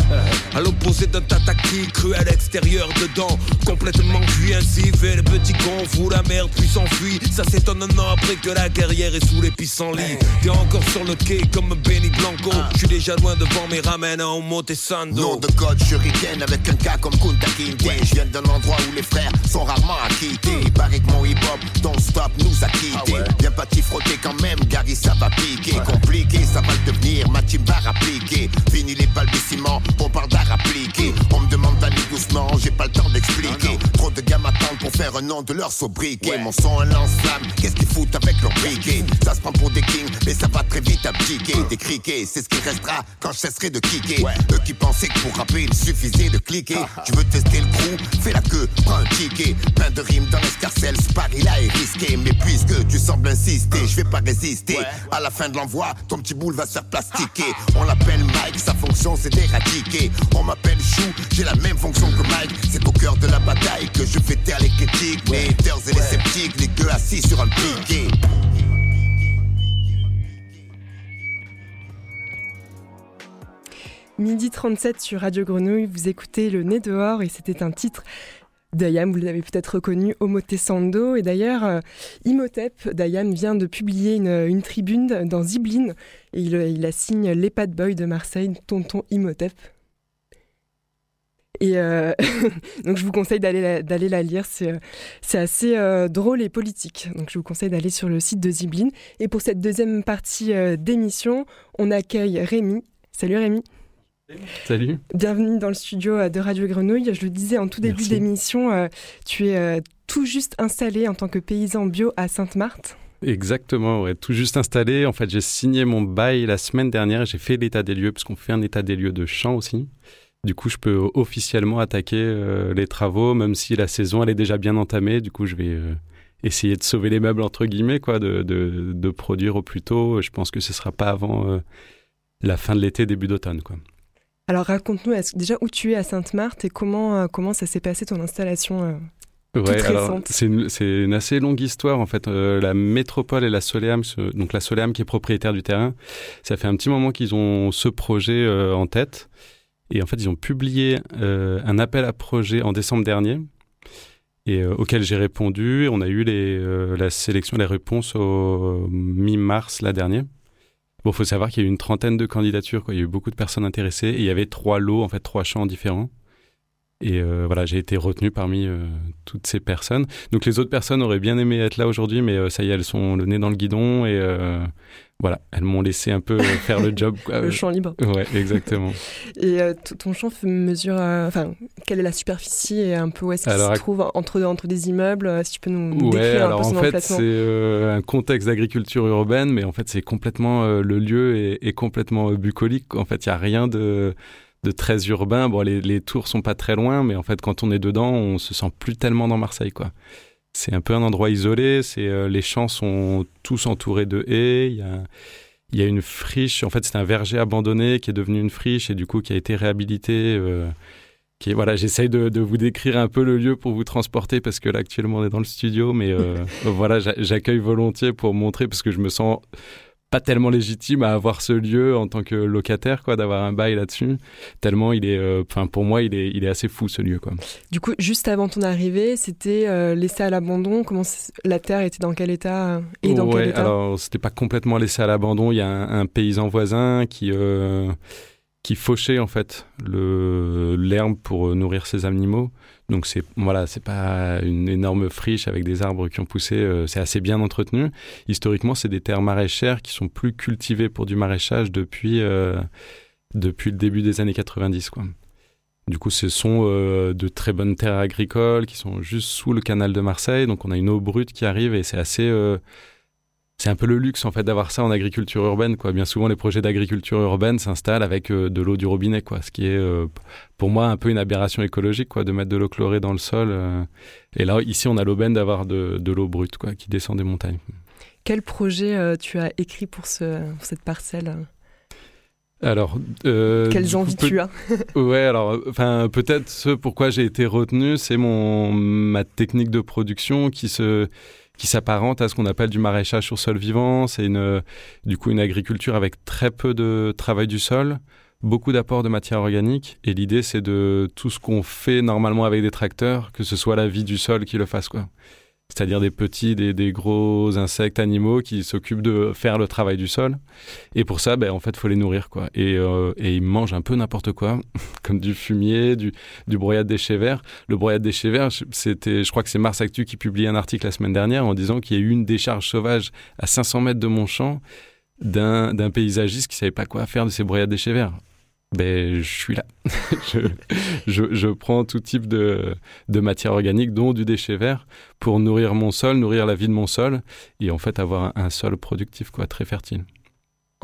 À l'opposé d'un tataki cru à l'extérieur dedans. Complètement ainsi, fait le petit con, fout la merde puis s'enfuit. Ça s'étonne un an après que la guerrière est sous les pissenlits. T'es encore sur le quai comme Benny Blanco. Je suis déjà loin devant mes ramen au Montesando. Nom de code shuriken avec un cas comme Kunta Kinte. Je viens d'un endroit où les frères sont rarement acquittés. Il paraît que mon hip-hop, don't stop, nous a quittés. Viens pas t'y frotter quand même, Gary, ça va piquer. Compliqué, ça va le devenir, ma team va appliquer. Fini les balbutiements, on parle d'art appliqué. On me demande d'aller doucement, j'ai pas le temps d'expliquer. Trop de gars m'attendent pour faire un nom de leur sobriquet. Mon son, un lance-flamme, qu'est-ce qu'ils foutent avec leur briquet Ça se prend pour des kings, mais ça va très vite abdiquer. Des criquets, c'est ce qui restera quand je cesserai de kicker. Eux qui pensaient que pour rapper, il suffisait de cliquer. Tu veux tester le crew Fais la queue, prends un ticket. Plein de rimes dans l'escarcelle, ce pari-là est risqué. Mais puisque tu sembles insister, je vais pas résister. À la fin de l'envoi, ton petit boule va se faire plastiquer. On l'appelle Mike, sa fonction c'est d'éradiquer. On m'appelle Chou, j'ai la même fonction que Mike. C'est au cœur de la bataille que je fais taire les critiques. Les haters et les les deux assis sur un. Midi 37 sur Radio Grenouille, vous écoutez Le Nez dehors et c'était un titre d'Ayam, vous l'avez peut-être reconnu, Omotesando. Et d'ailleurs, euh, Imhotep d'Ayam vient de publier une, une tribune dans Ziblin et il, il la signe l'EHPAD Boy de Marseille, Tonton Imhotep. Et euh, donc je vous conseille d'aller la, d'aller la lire, c'est, euh, c'est assez euh, drôle et politique. Donc je vous conseille d'aller sur le site de Ziblin. Et pour cette deuxième partie euh, d'émission, on accueille Rémi. Salut Rémi. Salut. Bienvenue dans le studio de Radio Grenouille. Je le disais en tout début Merci. d'émission, tu es tout juste installé en tant que paysan bio à Sainte-Marthe. Exactement, ouais, tout juste installé. En fait, j'ai signé mon bail la semaine dernière j'ai fait l'état des lieux, parce qu'on fait un état des lieux de champ aussi. Du coup, je peux officiellement attaquer euh, les travaux, même si la saison, elle est déjà bien entamée. Du coup, je vais euh, essayer de sauver les meubles, entre guillemets, quoi, de, de, de produire au plus tôt. Je pense que ce sera pas avant euh, la fin de l'été, début d'automne, quoi. Alors raconte-nous déjà où tu es à Sainte-Marthe et comment, comment ça s'est passé ton installation Ouais, alors récente. c'est une, assez longue histoire en fait. Euh, la métropole et la Soleam, donc la Soleam qui est propriétaire du terrain, ça fait un petit moment qu'ils ont ce projet euh, en tête. Et en fait, ils ont publié euh, un appel à projet en décembre dernier, et euh, auquel j'ai répondu. On a eu euh, la sélection, les réponses au mi-mars là dernier. Bon, faut savoir qu'il y a eu une trentaine de candidatures, quoi. Il y a eu beaucoup de personnes intéressées, et il y avait trois lots, en fait, trois champs différents. Et voilà, j'ai été retenu parmi toutes ces personnes. Donc les autres personnes auraient bien aimé être là aujourd'hui, mais ça y est, elles sont le nez dans le guidon et voilà, elles m'ont laissé un peu faire le job. Le champ libre. Ouais, exactement. Et euh, ton champ fait mesure, euh, enfin, quelle est la superficie et un peu où est-ce qu'il se trouve entre, entre des immeubles euh, Si tu peux nous, nous Ouais, décrire un alors peu en son fait, emplacement. c'est euh, un contexte d'agriculture urbaine, mais en fait, c'est complètement euh, le lieu est, est complètement euh, bucolique. En fait, il y a rien de de très urbain. Bon, les, les tours sont pas très loin, mais en fait, quand on est dedans, on se sent plus tellement dans Marseille, quoi. C'est un peu un endroit isolé. C'est euh, les champs sont tous entourés de haies. Il y a il y a une friche. En fait, c'est un verger abandonné qui est devenu une friche et du coup qui a été réhabilité. euh, qui est- voilà, j'essaye de, de vous décrire un peu le lieu pour vous transporter parce que là actuellement on est dans le studio, mais euh, voilà, j'a- j'accueille volontiers pour montrer parce que je me sens pas tellement légitime à avoir ce lieu en tant que locataire, quoi, d'avoir un bail là-dessus. Tellement il est, euh, enfin pour moi il est, il est assez fou ce lieu, quoi. Du coup, juste avant ton arrivée, c'était euh, laissé à l'abandon. Comment la terre était dans quel état et dans ouais, quel état? alors c'était pas complètement laissé à l'abandon. Il y a un, un paysan voisin qui euh, qui fauchait en fait le l'herbe pour euh, nourrir ses animaux. Donc c'est voilà, c'est pas une énorme friche avec des arbres qui ont poussé. euh, c'est assez bien entretenu. Historiquement, c'est des terres maraîchères qui sont plus cultivées pour du maraîchage depuis euh, depuis le début des années 90, quoi. Du coup, ce sont de très bonnes terres agricoles qui sont juste sous le canal de Marseille. Donc, on a une eau brute qui arrive et c'est assez. C'est un peu le luxe en fait d'avoir ça en agriculture urbaine. Quoi. Bien souvent, les projets d'agriculture urbaine s'installent avec euh, de l'eau du robinet, quoi. Ce qui est euh, pour moi un peu une aberration écologique, quoi, de mettre de l'eau chlorée dans le sol. euh. Et là, ici, on a l'aubaine d'avoir de, de l'eau brute, quoi, qui descend des montagnes. Quel projet tu as écrit pour, ce, pour cette parcelle Alors, euh, Quelles envies tu as? Ouais, alors, enfin, peut-être ce pourquoi j'ai été retenu, c'est mon ma technique de production qui se qui s'apparente à ce qu'on appelle du maraîchage sur sol vivant. C'est une du coup une agriculture avec très peu de travail du sol, beaucoup d'apports de matière organique. Et l'idée, c'est de tout ce qu'on fait normalement avec des tracteurs, que ce soit la vie du sol qui le fasse, quoi. C'est-à-dire des petits, des, des, gros insectes animaux qui s'occupent de faire le travail du sol. Et pour ça, ben, en fait, faut les nourrir, quoi. Et, euh, et ils mangent un peu n'importe quoi, comme du fumier, du, du broyat de déchets verts. Le broyat de déchets verts, c'était, je crois que c'est Mars Actu qui publiait un article la semaine dernière en disant qu'il y a eu une décharge sauvage à 500 mètres de mon champ d'un paysagiste qui savait pas quoi faire de ces broyats de déchets verts ben, je suis là. je, je, je, prends tout type de, de matière organique, dont du déchet vert, pour nourrir mon sol, nourrir la vie de mon sol, et en fait avoir un, sol productif, quoi, très fertile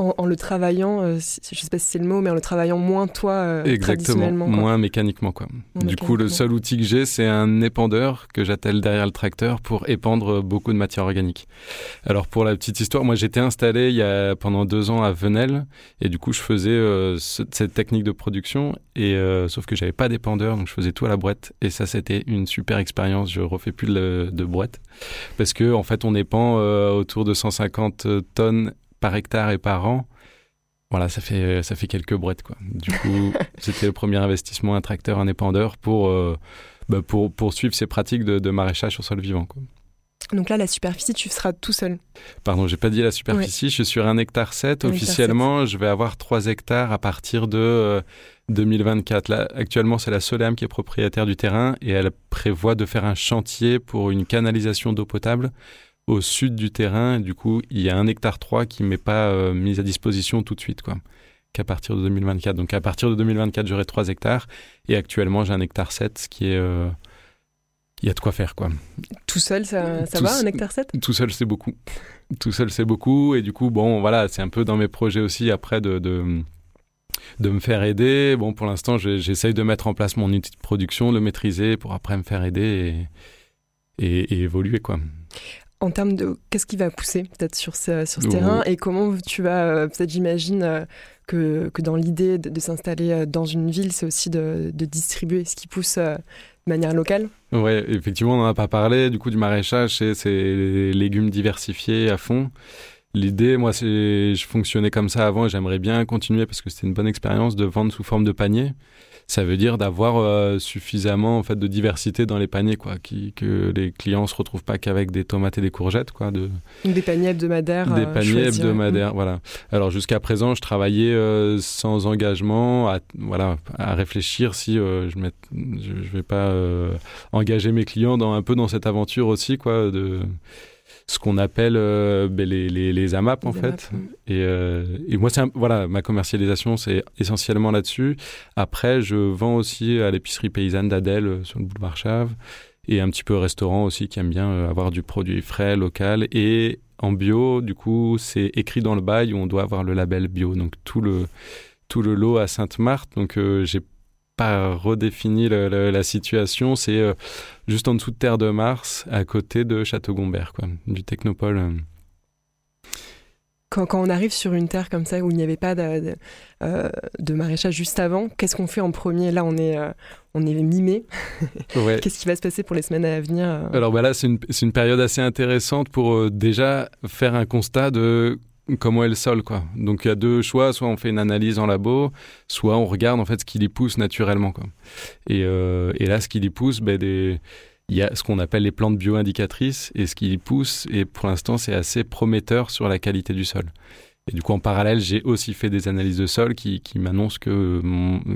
en, le travaillant, euh, je sais pas si c'est le mot, mais en le travaillant moins toi euh, Exactement, moins mécaniquement quoi. du coup, le seul outil que j'ai, c'est un épandeur que j'attelle derrière le tracteur pour épandre beaucoup de matière organique. Alors pour la petite histoire, moi j'étais installé il y a pendant deux ans à Venelle et du coup je faisais euh, cette technique de production et sauf que j'avais pas d'épandeur donc je faisais tout à la boîte et ça c'était une super expérience. Je refais plus de, de boîte parce que en fait on épand autour de 150 tonnes par hectare et par an. Voilà, ça fait, ça fait quelques brouettes, quoi. Du coup, c'était le premier investissement, un tracteur, un épandeur pour, euh, bah, pour poursuivre ces pratiques de, maraîchage sur sol vivant, quoi. Donc là, la superficie, tu seras tout seul. Pardon, j'ai pas dit la superficie. Je suis sur un hectare 7. Officiellement, je vais avoir 3 hectares à partir de 2024. Euh, là, actuellement, c'est la Soleam qui est propriétaire du terrain et elle prévoit de faire un chantier pour une canalisation d'eau potable au sud du terrain. du coup, il y a un hectare 3 qui m'est pas euh, mis à disposition tout de suite, quoi. Qu'à partir de 2024. Donc, à partir de 2024, j'aurai 3 hectares. Et actuellement, j'ai un hectare 7, qui est. Euh, il y a de quoi faire, quoi. Tout seul, ça, ça va, un hectare 7 Tout seul, c'est beaucoup. Tout seul, c'est beaucoup. Et du coup, bon, voilà, c'est un peu dans mes projets aussi après de, de, de me faire aider. Bon, pour l'instant, j'essaye de mettre en place mon outil de production, le maîtriser pour après me faire aider et, et, et évoluer, quoi en termes de qu'est-ce qui va pousser peut-être sur ce, sur ce terrain et comment tu vas, euh, peut-être j'imagine euh, que, que, dans l'idée de, s'installer euh, dans une ville, c'est aussi de, de, distribuer ce qui pousse de manière locale Oui, effectivement, on n'en a pas parlé. Du coup, du maraîchage, c'est les légumes diversifiés à fond. L'idée, moi, c'est je fonctionnais comme ça avant et j'aimerais bien continuer parce que c'était une bonne expérience de vendre sous forme de panier ça veut dire d'avoir euh, suffisamment en fait de diversité dans les paniers quoi qui, que les clients se retrouvent pas qu'avec des tomates et des courgettes quoi de des paniers hebdomadaires des euh, paniers hebdomadaires voilà. Alors jusqu'à présent je travaillais euh, sans engagement à voilà à réfléchir si je, met, je, je vais pas engager mes clients dans un peu dans cette aventure aussi quoi de ce qu'on appelle euh, ben, les, les, les, AMAP en fait. Et, euh, et, moi, c'est voilà, ma commercialisation, c'est essentiellement là-dessus. Après, je vends aussi à l'épicerie paysanne d'Adèle euh, sur le boulevard Chave et un petit peu au restaurant aussi qui aime bien avoir du produit frais, local et en bio. Du coup, c'est écrit dans le bail où on doit avoir le label bio. Donc tout le tout le lot à Sainte-Marthe. Donc j'ai pas redéfini la situation. C'est euh, juste en dessous de Terre de Mars, à côté de Château-Gombert, quoi, du Technopole. Euh. Quand, quand, on arrive sur une terre comme ça où il n'y avait pas de, de, euh, maraîchage juste avant, qu'est-ce qu'on fait en premier? Là, on est, on est mimé. qu'est-ce qui va se passer pour les semaines à venir Alors bah là, c'est une, une, période assez intéressante pour déjà faire un constat de comment est le sol quoi. Donc il y a deux choix, soit on fait une analyse en labo, soit on regarde en fait ce qui y pousse naturellement quoi. Et, euh, là ce qui y pousse, ben il y a ce qu'on appelle les plantes bio-indicatrices et ce qui y pousse et pour l'instant c'est assez prometteur sur la qualité du sol. Et du coup en parallèle j'ai aussi fait des analyses de sol qui, qui m'annoncent que,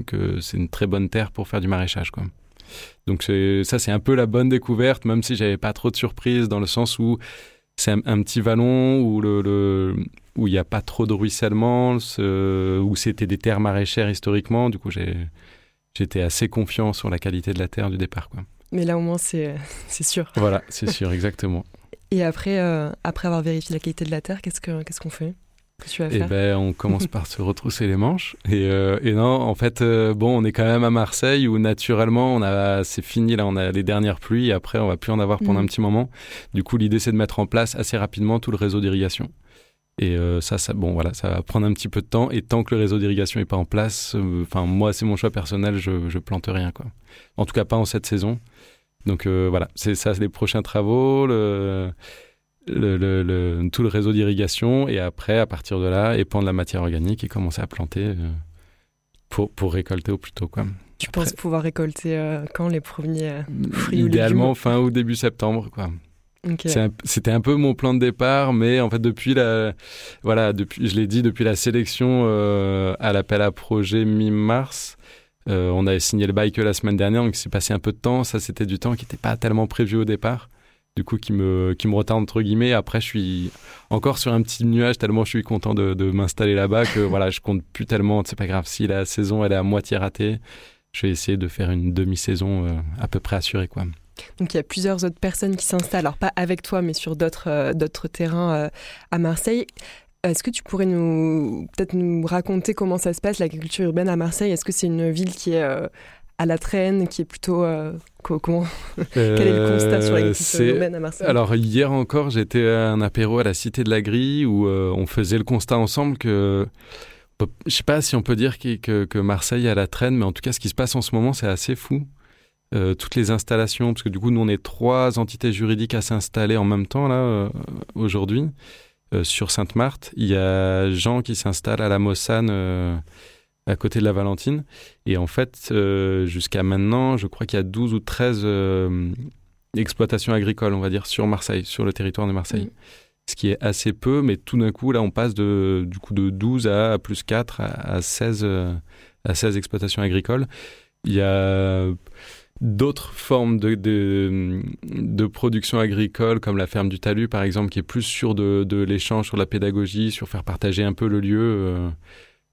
que c'est une très bonne terre pour faire du maraîchage quoi. Donc ça c'est un peu la bonne découverte même si j'avais pas trop de surprises dans le sens où c'est un, petit vallon où le, où il n'y a pas trop de ruissellement, où c'était des terres maraîchères historiquement. Du coup, j'étais assez confiant sur la qualité de la terre du départ. Quoi. Mais là, au moins, c'est sûr. Voilà, c'est sûr, exactement. Et après, euh, après avoir vérifié la qualité de la terre, qu'est-ce qu'on ce qu'on fait? Eh ben, on commence par se retrousser les manches. Et, euh, et non, en fait, euh, bon, on est quand même à Marseille où naturellement, on a, c'est fini là, on a les dernières pluies. Et après, on va plus en avoir pendant mm. un petit moment. Du coup, l'idée, c'est de mettre en place assez rapidement tout le réseau d'irrigation. Et euh, ça, ça, bon, voilà, ça va prendre un petit peu de temps. Et tant que le réseau d'irrigation est pas en place, enfin, moi, c'est mon choix personnel, je, je plante rien, quoi. En tout cas, pas en cette saison. Donc voilà, c'est ça, les prochains travaux. Le, le, tout le réseau d'irrigation et après, à partir de là, épandre la matière organique et commencer à planter euh, pour, pour récolter au plus tôt. Quoi. Tu penses pouvoir récolter euh, quand les premiers euh, fruits Idéalement fin ou début septembre. Quoi. Un- C'était un peu mon plan de départ, mais en fait depuis la, voilà, depuis, je l'ai dit, depuis la sélection euh, à l'appel à projet mi-mars, on avait signé le bail que la semaine dernière, donc il s'est passé un peu de temps. Ça, c'était du temps qui n'était pas tellement prévu au départ, du coup qui me, qui me retarde entre guillemets. Après, je suis encore sur un petit nuage tellement je suis content de, de m'installer là-bas que voilà, je compte plus tellement. C'est pas grave si la saison elle est à moitié ratée. Je vais essayer de faire une demi-saison euh, à peu près assurée, quoi. Donc il y a plusieurs autres personnes qui s'installent, alors pas avec toi, mais sur d'autres euh, d'autres terrains euh, à Marseille. Est-ce que tu pourrais nous peut-être nous raconter comment ça se passe l'agriculture urbaine à Marseille? Est-ce que c'est une ville qui est à la traîne, qui est plutôt euh, co- comment Quel est le constat sur Euh, c'est- urbaine à Marseille? Alors hier encore, j'étais à un apéro à la Cité de la Grille où euh, on faisait le constat ensemble que je sais pas si on peut dire que, que- que Marseille est à la traîne, mais en tout cas, ce qui se passe en ce moment, c'est assez fou. Euh, toutes les installations, parce que du coup, nous, on est trois entités juridiques à s'installer en même temps là euh, aujourd'hui euh, sur Sainte-Marthe. Il y a Jean qui s'installe à la Mossane. Euh, à côté de la Valentine. Et en fait, euh, jusqu'à maintenant, je crois qu'il y a 12 ou 13 euh, exploitations agricoles, on va dire, sur Marseille, sur le territoire de Marseille. Mhm. Ce qui est assez peu, mais tout d'un coup, là, on passe de, du coup, de 12 à plus 4 à, à 16, euh, à 16 exploitations agricoles. Il y a d'autres formes de, de, de production agricole, comme la ferme du Talus, par exemple, qui est plus sur de, de l'échange, sur la pédagogie, sur faire partager un peu le lieu, euh,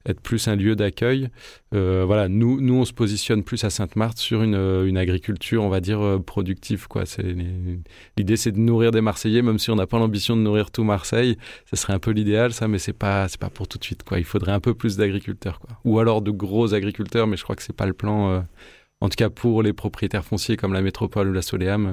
être plus un lieu d'accueil. Euh, voilà, nous, nous, on se positionne plus à Sainte-Marthe sur une, euh, une agriculture, on va dire, euh, productive. Quoi. C'est, l'idée, c'est de nourrir des Marseillais, même si on n'a pas l'ambition de nourrir tout Marseille. Ce serait un peu l'idéal, ça, mais c'est pas, c'est pas pour tout de suite. Quoi. Il faudrait un peu plus d'agriculteurs. Quoi. Ou alors de gros agriculteurs, mais je crois que c'est pas le plan. en tout cas, pour les propriétaires fonciers comme la métropole ou la Soleam, euh,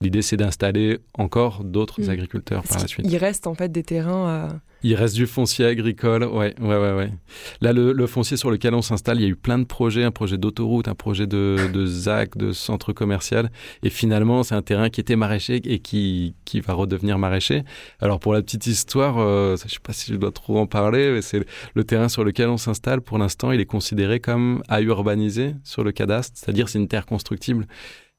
l'idée, c'est d'installer encore d'autres Mm. agriculteurs par la suite. Il reste en fait des terrains. euh, Il reste du foncier agricole, ouais, ouais, ouais, ouais. Là, le, le foncier sur lequel on s'installe, il y a eu plein de projets, un projet d'autoroute, un projet de, de ZAC, de centre commercial. Et finalement, c'est un terrain qui était maraîcher et qui, qui va redevenir maraîcher. Alors, pour la petite histoire, euh, je sais pas si je dois trop en parler, mais c'est le terrain sur lequel on s'installe. Pour l'instant, il est considéré comme à urbaniser sur le cadastre, c'est-à-dire c'est une terre constructible.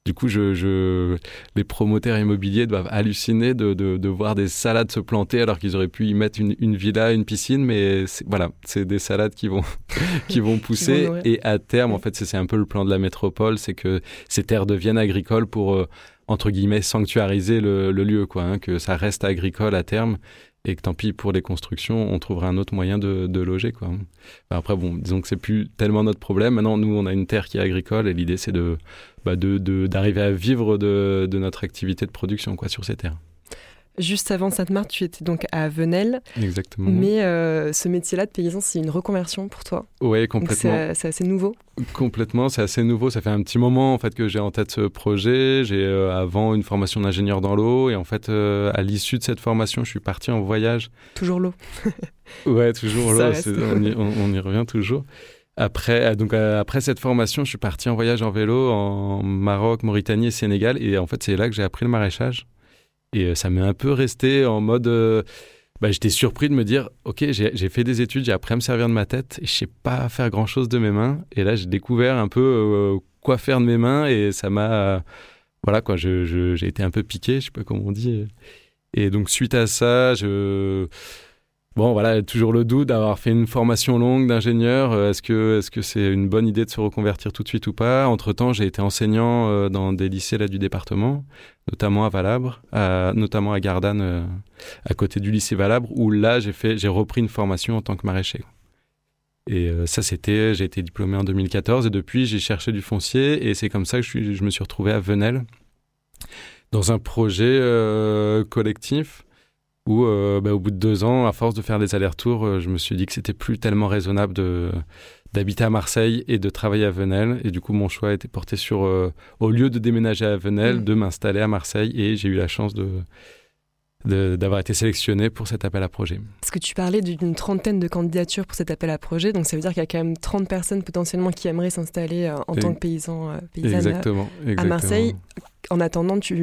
Du coup, je, je, les promoteurs immobiliers doivent halluciner de, de, de voir des salades se planter alors qu'ils auraient pu y mettre une, une villa, une piscine, mais voilà, c'est des salades qui vont, qui vont pousser. et à terme, en fait, c'est c'est un peu le plan de la métropole, c'est que ces terres deviennent agricoles pour, euh, entre guillemets, sanctuariser le, le lieu, quoi, hein, que ça reste agricole à terme. Et que tant pis pour les constructions, on trouvera un autre moyen de, loger. Quoi. Après, bon, disons que c'est plus tellement notre problème. Maintenant, nous, on a une terre qui est agricole et l'idée, c'est de, bah, d'arriver à vivre de notre activité de production quoi, sur ces terres. Juste avant Sainte-Marthe, tu étais donc à Venelle, Exactement. mais euh, ce métier-là de paysan, c'est une reconversion pour toi. Donc complètement. c'est c'est assez nouveau. Complètement, c'est assez nouveau. Ça fait un petit moment en fait que j'ai en tête ce projet. J'ai euh, avant une formation d'ingénieur dans l'eau et en fait euh, à l'issue de cette formation, je suis parti en voyage. Toujours l'eau. Ouais, toujours l'eau. On, y- on- on y revient toujours. Après, euh, donc euh, après cette formation, je suis parti en voyage en vélo en Maroc, Mauritanie et Sénégal et en fait c'est là que j'ai appris le maraîchage. Et euh, ça m'est un peu resté en mode. euh, bah, J'étais surpris de me dire, ok, j'ai fait des études, j'ai appris à me servir de ma tête et je sais pas faire grand chose de mes mains. Et là, j'ai découvert un peu euh, quoi faire de mes mains et ça m'a, voilà quoi, j'ai été un peu piqué, je sais pas comment on dit. Et donc suite à ça, je Bon, voilà, toujours le doute d'avoir fait une formation longue d'ingénieur. Euh, Est-ce que est-ce que c'est une bonne idée de se reconvertir tout de suite ou pas? Entre-temps, j'ai été enseignant euh, dans des lycées là, du département, notamment à Valabre, à- notamment à Gardanne, euh, à côté du lycée Valabre, où là, j'ai j'ai repris une formation en tant que maraîcher. Et ça, c'était, j'ai été diplômé en 2014 et depuis, j'ai cherché du foncier et c'est comme ça que je, me suis retrouvé à Venelle dans un projet collectif où, euh, bah, au bout de deux ans, à force de faire des allers-retours, euh, je me suis dit que c'était plus tellement raisonnable de d'habiter à Marseille et de travailler à Venelle. Et du coup, mon choix a été porté sur, euh, au lieu de déménager à Venelle, Mm. de m'installer à Marseille. Et j'ai eu la chance de- d'avoir été sélectionné pour cet appel à projet. Parce que tu parlais d'une trentaine de candidatures pour cet appel à projet, donc ça veut dire qu'il y a quand même 30 personnes potentiellement qui aimeraient s'installer euh, en tant que paysan, euh, paysanne euh, Exactement, exactement. Marseille. En attendant, tu...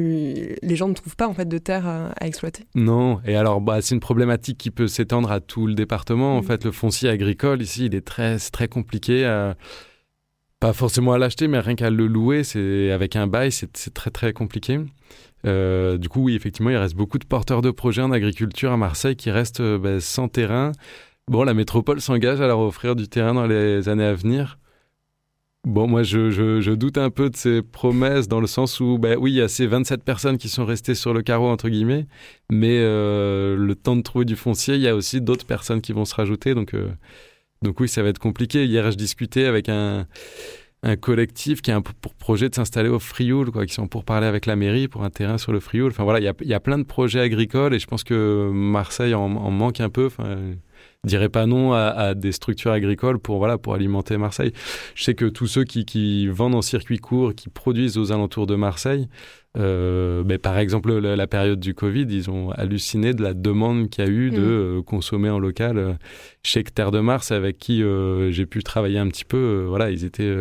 les gens ne trouvent pas en fait de terre à, à exploiter. Non, et alors bah, c'est une problématique qui peut s'étendre à tout le département. En Mm. fait, le foncier agricole ici, il est très, très compliqué. à- pas forcément à l'acheter, mais rien qu'à le louer, c'est avec un bail, c'est très très compliqué. Euh, du coup, oui, effectivement, il reste beaucoup de porteurs de projets en agriculture à Marseille qui restent euh, ben, sans terrain. Bon, la métropole s'engage à leur offrir du terrain dans les années à venir. Bon, moi, je, doute un peu de ces promesses dans le sens où, ben oui, il y a ces 27 personnes qui sont restées sur le carreau, entre guillemets, mais euh, le temps de trouver du foncier, il y a aussi d'autres personnes qui vont se rajouter. Donc, donc oui, ça va être compliqué. Hier, je discutais avec un, un collectif qui a un projet de s'installer au Frioul, quoi, qui sont pour parler avec la mairie pour un terrain sur le Frioul. Enfin voilà, il y a, plein de projets agricoles et je pense que Marseille en, manque un peu. Je dirais pas non à, à des structures agricoles pour voilà pour alimenter Marseille. Je sais que tous ceux qui, qui vendent en circuit court, qui produisent aux alentours de Marseille, euh, ben, par exemple la, la période du Covid, ils ont halluciné de la demande qu'il y a eu de Mm. euh, consommer en local. Euh, Je sais que Terre de Mars, avec qui euh, j'ai pu travailler un petit peu, voilà, ils étaient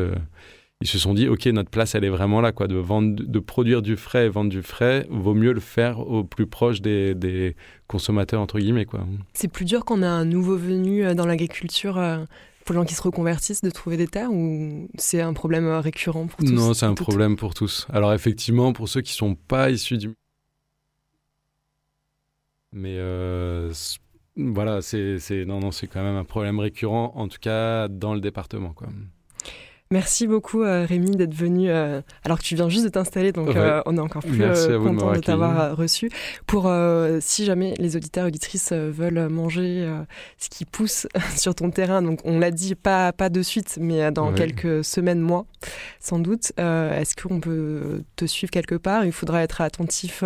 ils se sont dit, OK, notre place, elle est vraiment là, quoi, de, vendre, de produire du frais et vendre du frais, vaut mieux le faire au plus proche des, des consommateurs, entre guillemets, quoi. C'est plus dur qu'on a un nouveau venu euh, dans l'agriculture euh, pour les gens qui se reconvertissent de trouver des terres ou c'est un problème euh, récurrent pour tous Non, c'est un problème pour tous. Alors, effectivement, pour ceux qui sont pas issus du. Mais euh, voilà, c'est c'est- non, non, c'est quand même un problème récurrent, en tout cas dans le département, quoi. Merci beaucoup euh, Rémi d'être venu euh, alors que tu viens juste de t'installer donc Ouais. euh, on est encore plus de content de t'avoir reçu pour si jamais les auditeurs et auditrices veulent manger ce qui pousse sur ton terrain donc on l'a dit pas pas de suite mais dans Ouais. quelques semaines mois sans doute est-ce qu'on peut te suivre quelque part? Il faudra être attentif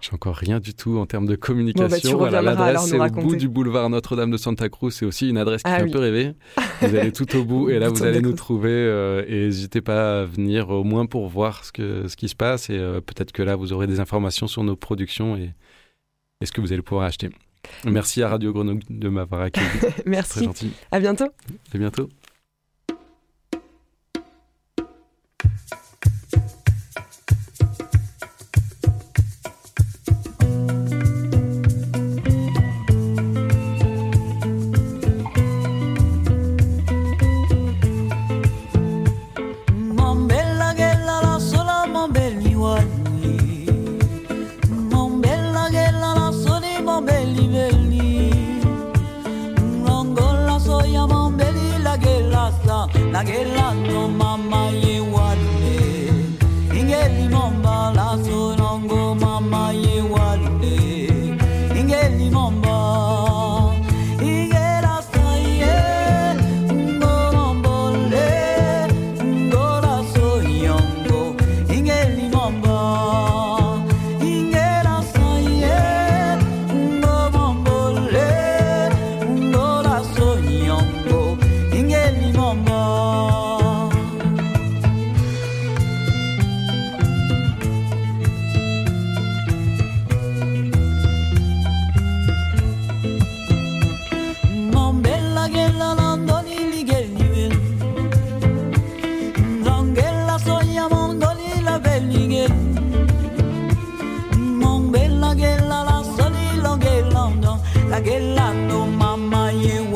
J'ai encore rien du tout en termes de communication. Bon, bah, tu Voilà, reviendras alors L'adresse, nous c'est au bout du boulevard Notre-Dame de Santa Cruz. C'est aussi une adresse qui Ah fait oui. un peu rêver. Vous allez tout au bout et là, vous allez nous trouver. Euh, et n'hésitez pas à venir au moins pour voir ce, que, ce qui se passe. Et euh, peut-être que là, vous aurez des informations sur nos productions et, et ce que vous allez pouvoir acheter. Merci à Radio Grenoble de m'avoir accueilli. Très merci gentil. à bientôt À bientôt. Sa La gella I get locked, no mama, you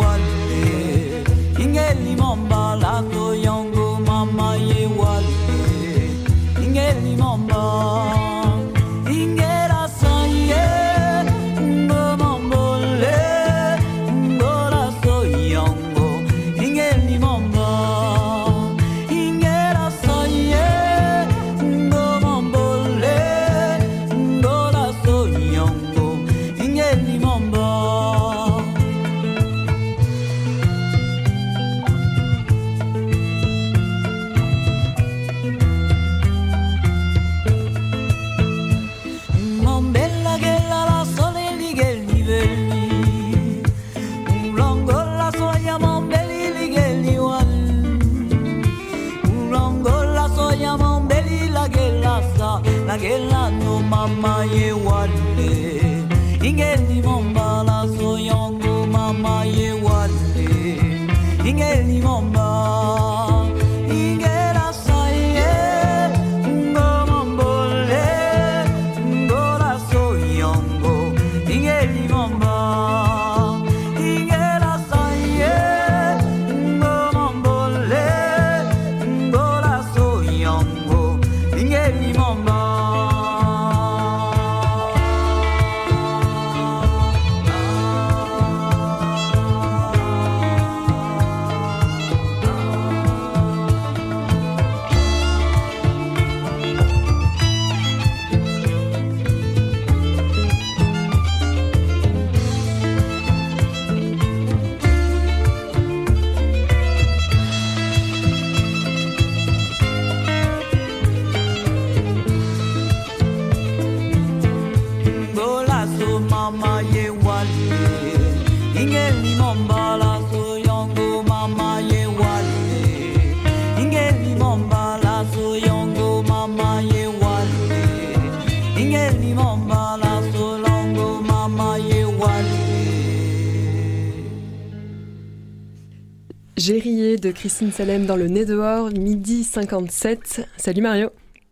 J'ai rié de Christine Salem dans le nez dehors, midi 57. Salut Mario,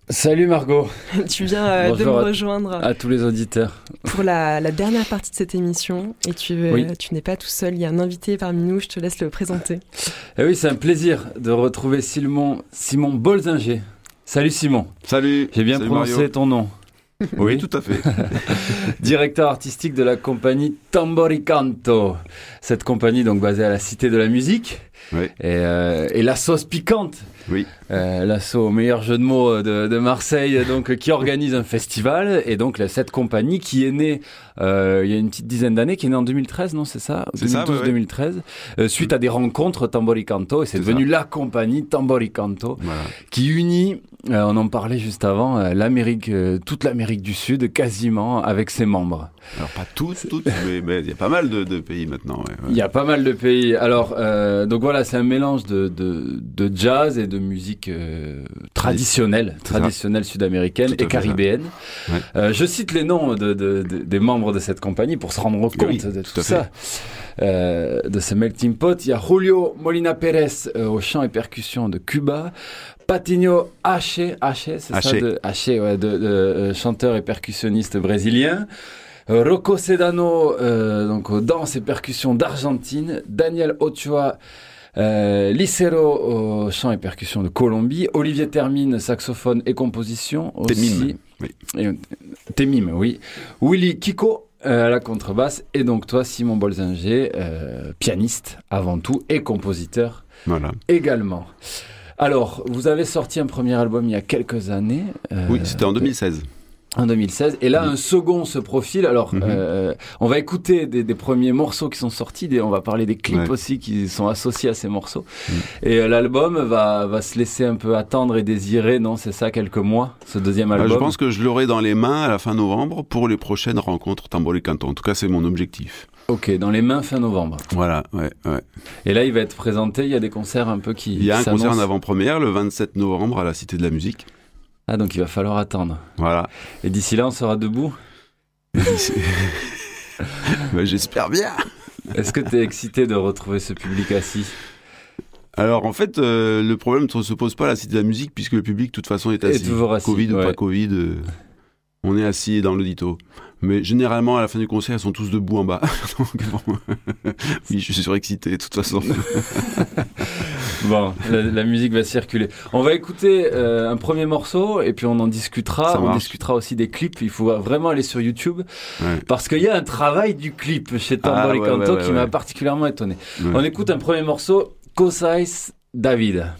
Salut Margot, tu viens euh, de me à- rejoindre à tous les auditeurs. pour la, la dernière partie de cette émission. Et tu, euh, Oui. tu n'es pas tout seul, il y a un invité parmi nous, je te laisse le présenter. Et Eh oui, c'est un plaisir de retrouver Simon, Simon Bolzinger. Salut Simon. Salut. J'ai bien Salut prononcé Mario. ton nom. Oui, tout à fait. Directeur artistique de la compagnie Tamboricanto. Cette compagnie donc basée à la Cité de la Musique. Et, euh, et la sauce piquante. Oui. Euh, L'assaut, meilleur jeu de mots de, de Marseille, donc qui organise un festival et donc cette compagnie qui est née euh, il y a une petite dizaine d'années, qui est née en 2013, non c'est ça? C'est ça, ouais, ouais. 2012-2013, euh, suite à des rencontres Tamboricanto et c'est devenu la compagnie Tamboricanto Voilà. qui unit, euh, on en parlait juste avant, euh, l'Amérique, euh, toute l'Amérique du Sud quasiment avec ses membres. Alors pas tous, toutes, mais il y a pas mal de, de pays maintenant. ouais, ouais. Il y a pas mal de pays. Alors, euh, donc voilà, c'est un mélange de, de, de jazz et de musique euh, traditionnelle, ça. traditionnelle sud-américaine et caribéenne. Ouais. Euh, je cite les noms de, de- de- des membres de cette compagnie pour se rendre compte Oui, de tout ça. Euh, de ce melting pot, il y a Julio Molina Pérez au chant et percussion de Cuba, Patinho Haché, Haché, c'est ça, Haché. de, Haché, ouais, de, chanteur et percussionniste brésilien. Rocco Sedano, donc aux danses et percussions d'Argentine. Daniel Ochoa, euh, Licero au chant et percussions de Colombie. Olivier Termine, saxophone et composition aussi. Temim, oui. Et, euh, oui. Willy Kiko euh, à la contrebasse. Et donc toi, Simon Bolzinger, euh, pianiste avant tout et compositeur Voilà. également. Alors, vous avez sorti un premier album il y a quelques années. euh, Oui, c'était en 2016. En 2016. Et là, un second se profile. Alors, Mhm. euh, on va écouter des, des premiers morceaux qui sont sortis. Des, on va parler des clips Ouais. aussi qui sont associés à ces morceaux. Mhm. Et euh, l'album va, va se laisser un peu attendre et désirer. Non, c'est ça, quelques mois, ce deuxième Ah, album? je pense que je l'aurai dans les mains à la fin novembre pour les prochaines rencontres Tambori Canton. En tout cas, c'est mon objectif. Ok, dans les mains fin novembre. Voilà, ouais, ouais. Et là, il va être présenté. Il y a des concerts un peu qui. Il y a un concert en avant-première le 27 novembre à la Cité de la Musique. Ah, donc il va falloir attendre. Voilà. Et d'ici là, on sera debout. Bah, J'espère bien. Est-ce que tu es excité de retrouver ce public assis? Alors en fait, euh, le problème ne se pose pas à la Cité de la Musique puisque le public de toute façon est Est assis. toujours assis, Covid ou pas Covid, euh, on est assis dans l'audito. Mais généralement à la fin du concert, ils sont tous debout en bas. Donc, bon, oui, je suis surexcité de toute façon. Bon, la, la musique va circuler. On va écouter euh, un premier morceau et puis on en discutera. On discutera aussi des clips. Il faut vraiment aller sur YouTube Ouais. parce qu'il y a un travail du clip chez Tambori Ah, ouais, Canto ouais, qui m'a particulièrement étonné. On écoute un premier morceau, Cosais David.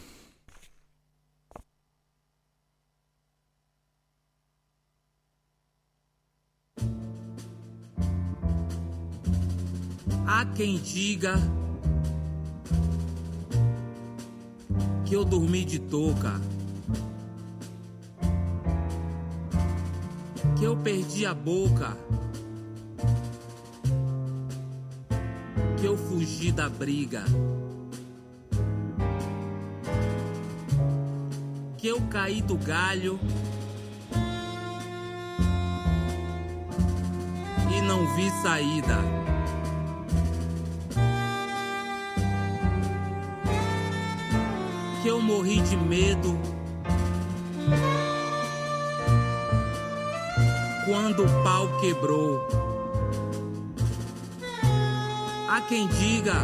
Há quem diga que eu dormi de touca, que eu perdi a boca, que eu fugi da briga, que eu caí do galho e não vi saída. Que eu morri de medo quando o pau quebrou. Há quem diga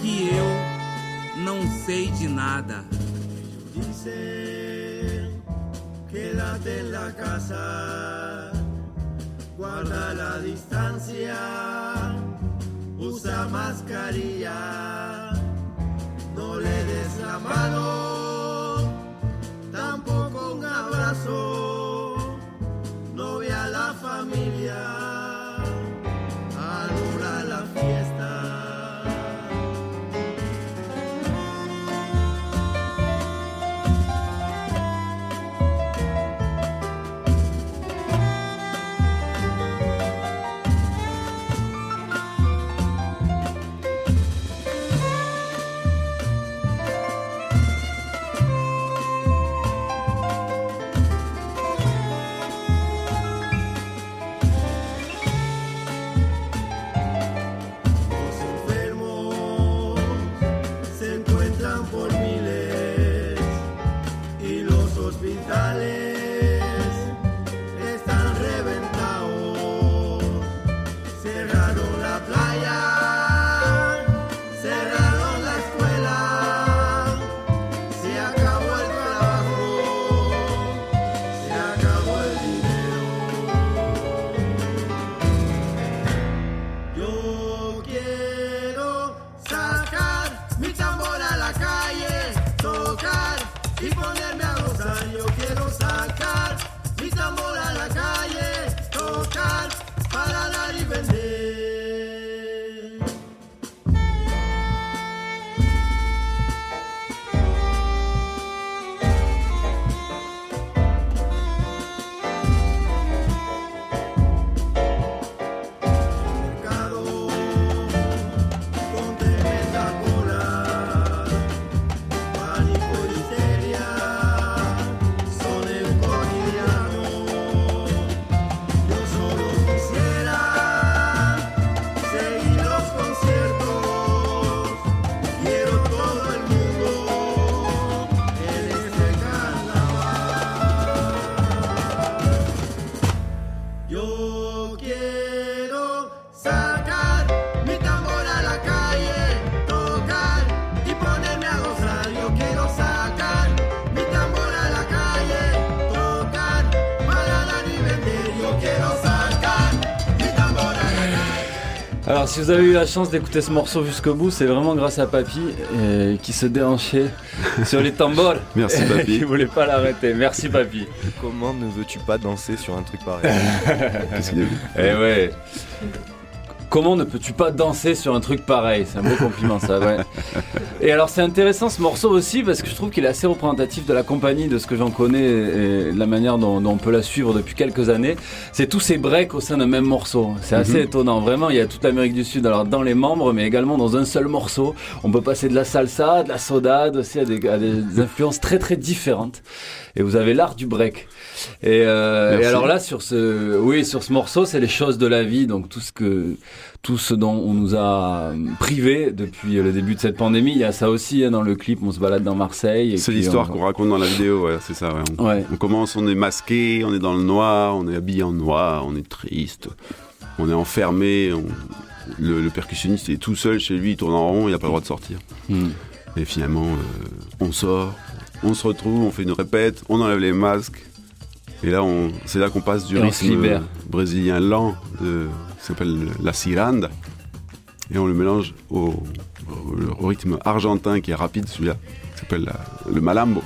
que eu não sei de nada. Dice, quédate en la casa, guarda la distancia, usa mascarilla, no le des la mano, tampoco un abrazo, no ve a la familia, Alors, si vous avez eu la chance d'écouter ce morceau jusqu'au bout, c'est vraiment grâce à Papy euh, qui se déhanchait sur les tambours. Merci, Papy. qui voulait pas l'arrêter. Merci Papy. Comment ne veux-tu pas danser sur un truc pareil? Qu'est-ce qu'il a vu Eh ouais. Comment ne peux-tu pas danser sur un truc pareil? C'est un beau compliment ça, ouais. Et alors c'est intéressant ce morceau aussi parce que je trouve qu'il est assez représentatif de la compagnie, de ce que j'en connais et de la manière dont, dont on peut la suivre depuis quelques années. C'est tous ces breaks au sein d'un même morceau. C'est assez Mhm. étonnant. Vraiment, il y a toute l'Amérique du Sud alors dans les membres, mais également dans un seul morceau. On peut passer de la salsa, de la sodade aussi à des, à des influences très très différentes. Et vous avez l'art du break. Et, euh, et alors là, sur ce, oui, sur ce morceau, c'est les choses de la vie, donc tout ce que, tout ce dont on nous a privé depuis le début de cette pandémie. Il y a ça aussi hein, dans le clip. On se balade dans Marseille. C'est l'histoire on- qu'on raconte dans la vidéo, ouais, c'est ça. ouais. On, Ouais. on commence, on est masqué, on est dans le noir, on est habillé en noir, on est triste, on est enfermé. on- Le, le percussionniste est tout seul chez lui, il tourne en rond, il n'a pas le droit de sortir. Hmm. Et finalement, euh, on sort, on se retrouve, on fait une répète, on enlève les masques. Et là, c'est là qu'on passe du Et rythme brésilien lent, de, qui s'appelle la ciranda, et on le mélange au, au- au rythme argentin qui est rapide, celui-là, qui s'appelle le malambo.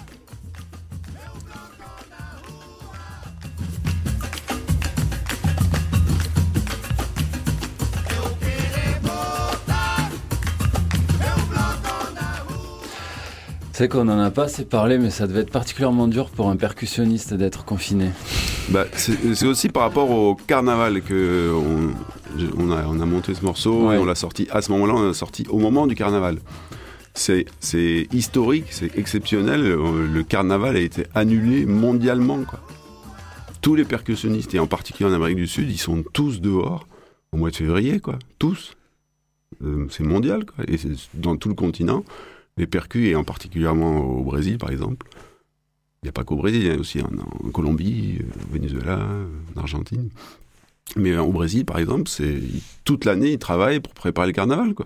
C'est qu'on en a pas assez parlé, mais ça devait être particulièrement dur pour un percussionniste d'être confiné. Bah, c'est aussi par rapport au carnaval que on, a, on a monté ce morceau Ouais. et on l'a sorti. À ce moment-là, on l'a sorti au moment du carnaval. C'est historique, c'est exceptionnel. Euh, Le carnaval a été annulé mondialement. Quoi. Tous les percussionnistes, et en particulier en Amérique du Sud, ils sont tous dehors au mois de février, quoi. Tous. Euh, c'est mondial, quoi. Et c'est dans tout le continent. Les percus, et en particulièrement au Brésil, par exemple. Il n'y a pas qu'au Brésil, il y a aussi en, Colombie, euh, au Venezuela, euh, en Argentine. Mais euh, au Brésil, par exemple, c'est toute l'année, ils travaillent pour préparer le carnaval, quoi.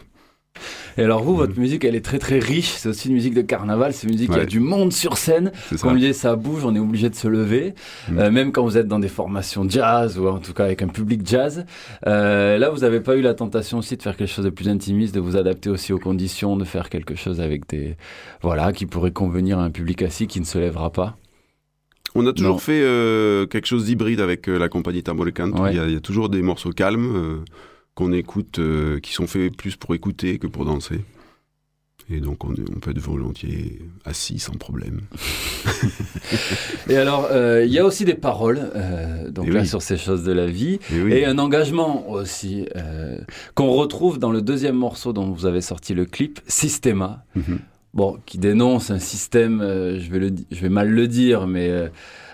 Et alors vous, votre musique, elle est très très riche. C'est aussi une musique de carnaval. C'est une musique qui a Ouais. du monde sur scène. Comme je disais, ça bouge. On est obligé de se lever. Mm. Euh, même quand vous êtes dans des formations jazz ou en tout cas avec un public jazz. Euh, là, vous n'avez pas eu la tentation aussi de faire quelque chose de plus intimiste, de vous adapter aussi aux conditions, de faire quelque chose avec des voilà qui pourrait convenir à un public assis qui ne se lèvera pas? On a toujours Non. fait euh, quelque chose d'hybride avec la compagnie. Ouais. Il, y a, il y a toujours des morceaux calmes qu'on écoute, euh, qui sont faits plus pour écouter que pour danser. Et donc on, peut être volontiers assis sans problème. Et alors, euh, il y a aussi des paroles, euh, donc Et là oui. sur ces choses de la vie, Et oui. et un engagement aussi qu'on retrouve dans le deuxième morceau dont vous avez sorti le clip, Systema. Mhm. Bon, qui dénonce un système, je vais le, di- je vais mal le dire, mais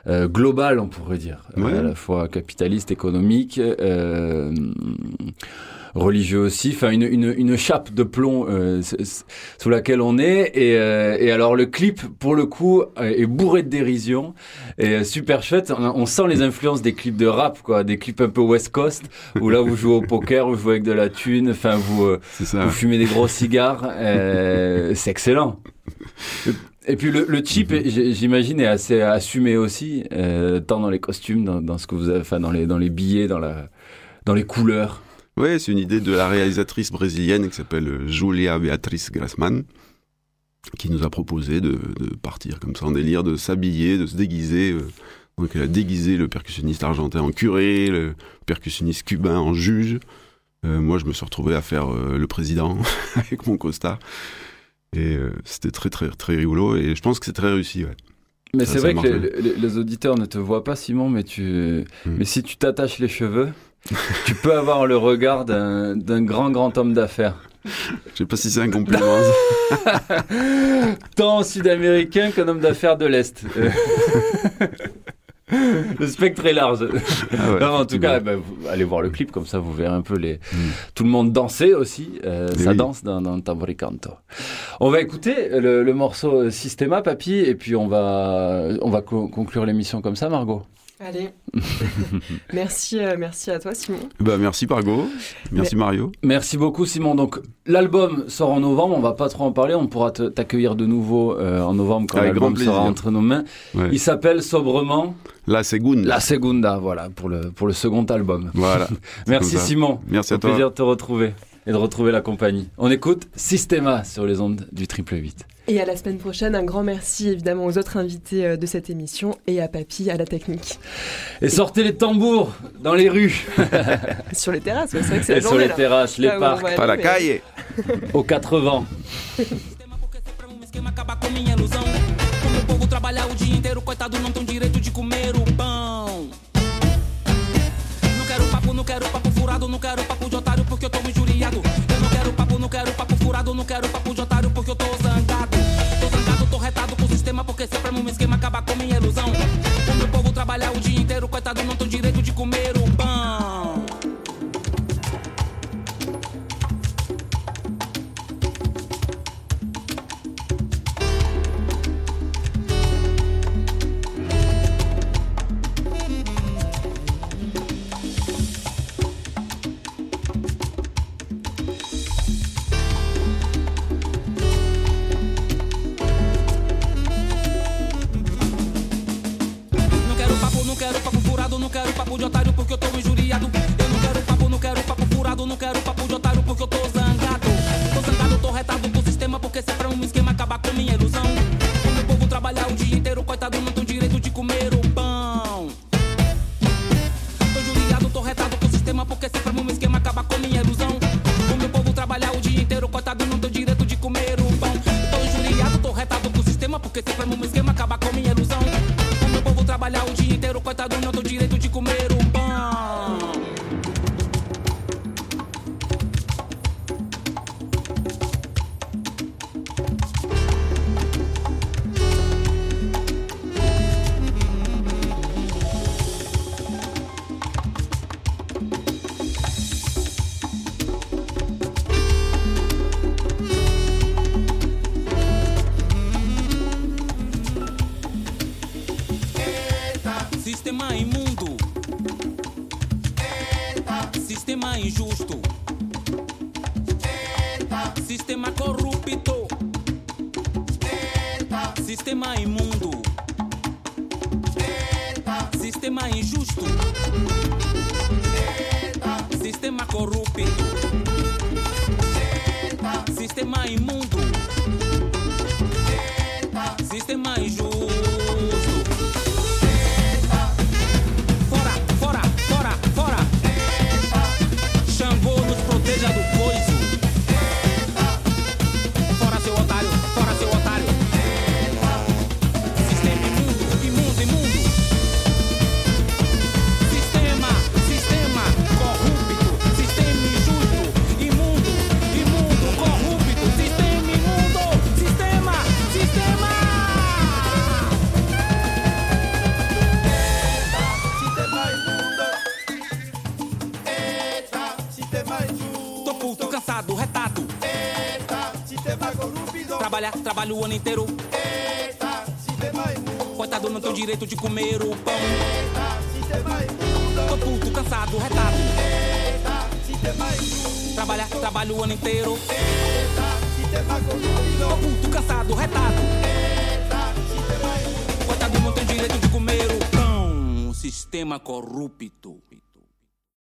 euh, global, on pourrait dire, Ouais. à la fois capitaliste, économique, euh, religieux aussi, enfin une, une, une chape de plomb euh, sous laquelle on est. Et, euh, et alors le clip, pour le coup, euh, est bourré de dérision et super chouette. On, on sent les influences des clips de rap, quoi, des clips un peu West Coast, où là vous jouez au poker, vous jouez avec de la thune, enfin vous, euh, vous fumez des gros cigares, euh, c'est excellent. Et puis le, le chip, j- j'imagine, est assez assumé aussi, euh, tant dans les costumes, dans, dans ce que vous avez, enfin dans les dans les billets, dans la dans les couleurs. Ouais, c'est une idée de la réalisatrice brésilienne qui s'appelle Julia Beatriz Grassman. qui nous a proposé de, de partir comme ça en délire, de s'habiller, de se déguiser. euh. Donc elle a déguisé le percussionniste argentin en curé, le percussionniste cubain en juge. Euh, moi, je me suis retrouvé à faire euh, le président avec mon costard. Et euh, c'était très, très, très rigolo. Et je pense que c'est très réussi. Ouais. Mais c'est vrai que les, bien. les- les auditeurs ne te voient pas, Simon, mais, tu... Hmm. mais si tu t'attaches les cheveux, tu peux avoir le regard d'un d'un grand, grand homme d'affaires. Je sais pas si c'est un compliment. Tant sud-américain qu'un homme d'affaires de l'Est. Euh, le spectre est large. Ah ouais, Non, en tout cas, bah, vous- allez voir le clip, comme ça vous verrez un peu les... tout le monde danser aussi. Euh, ça oui. danse dans, dans Tambori Canto. On va écouter le, le morceau Systema, papy, et puis on va, on va co- conclure l'émission comme ça, Margot. Allez. merci, euh, merci à toi, Simon. Bah, merci Pargo. Merci Mario. Merci beaucoup Simon. Donc l'album sort en novembre, on va pas trop en parler, on pourra t'accueillir de nouveau euh, en novembre quand l'album sera entre nos mains. Ouais. Il s'appelle sobrement La Segunda. La Segunda, voilà, pour le, pour le second album. Voilà. Merci. Simon. Merci à Au toi. plaisir de te retrouver et de retrouver la compagnie. On écoute Systema sur les ondes du triple 8. Et à la semaine prochaine, un grand merci évidemment aux autres invités euh, de cette émission et à Papy à la technique. Et sortez les tambours dans les rues. Sur les terrasses, c'est vrai que c'est la Et sur journée, les là. terrasses, les on parcs. Pas la mais- caille. Aux 80. acabar com minha ilusão. Como o povo trabalhar o dia inteiro, coitado, não tem direito de comer o pão. Papo, não quero papo furado, não quero papo de otário porque eu tô injuriado. Eu não quero papo, não quero papo furado, não quero papo de otário porque eu tô zangado. Tô zangado, tô retado com o sistema porque se é um esquema acabar com minha ilusão. O povo trabalhar o dia inteiro, coitado, não tem direito de comer o quero papo de otário porque eu tô injuriado. Eu não quero papo, não quero papo furado, não quero papo de otário porque eu tô zangado. Tô zangado, tô retado do sistema porque se é um esquema acabar com minha ilusão. Quando o povo trabalhar o dia inteiro, coitado, não tem trabalho o ano inteiro. Coitado, não tem o direito de comer o pão. Tô puto, cansado, retado. Trabalhar, trabalho o ano inteiro. Tô puto, cansado, retado. Coitado, não tem direito de comer o pão. Sistema corrupto.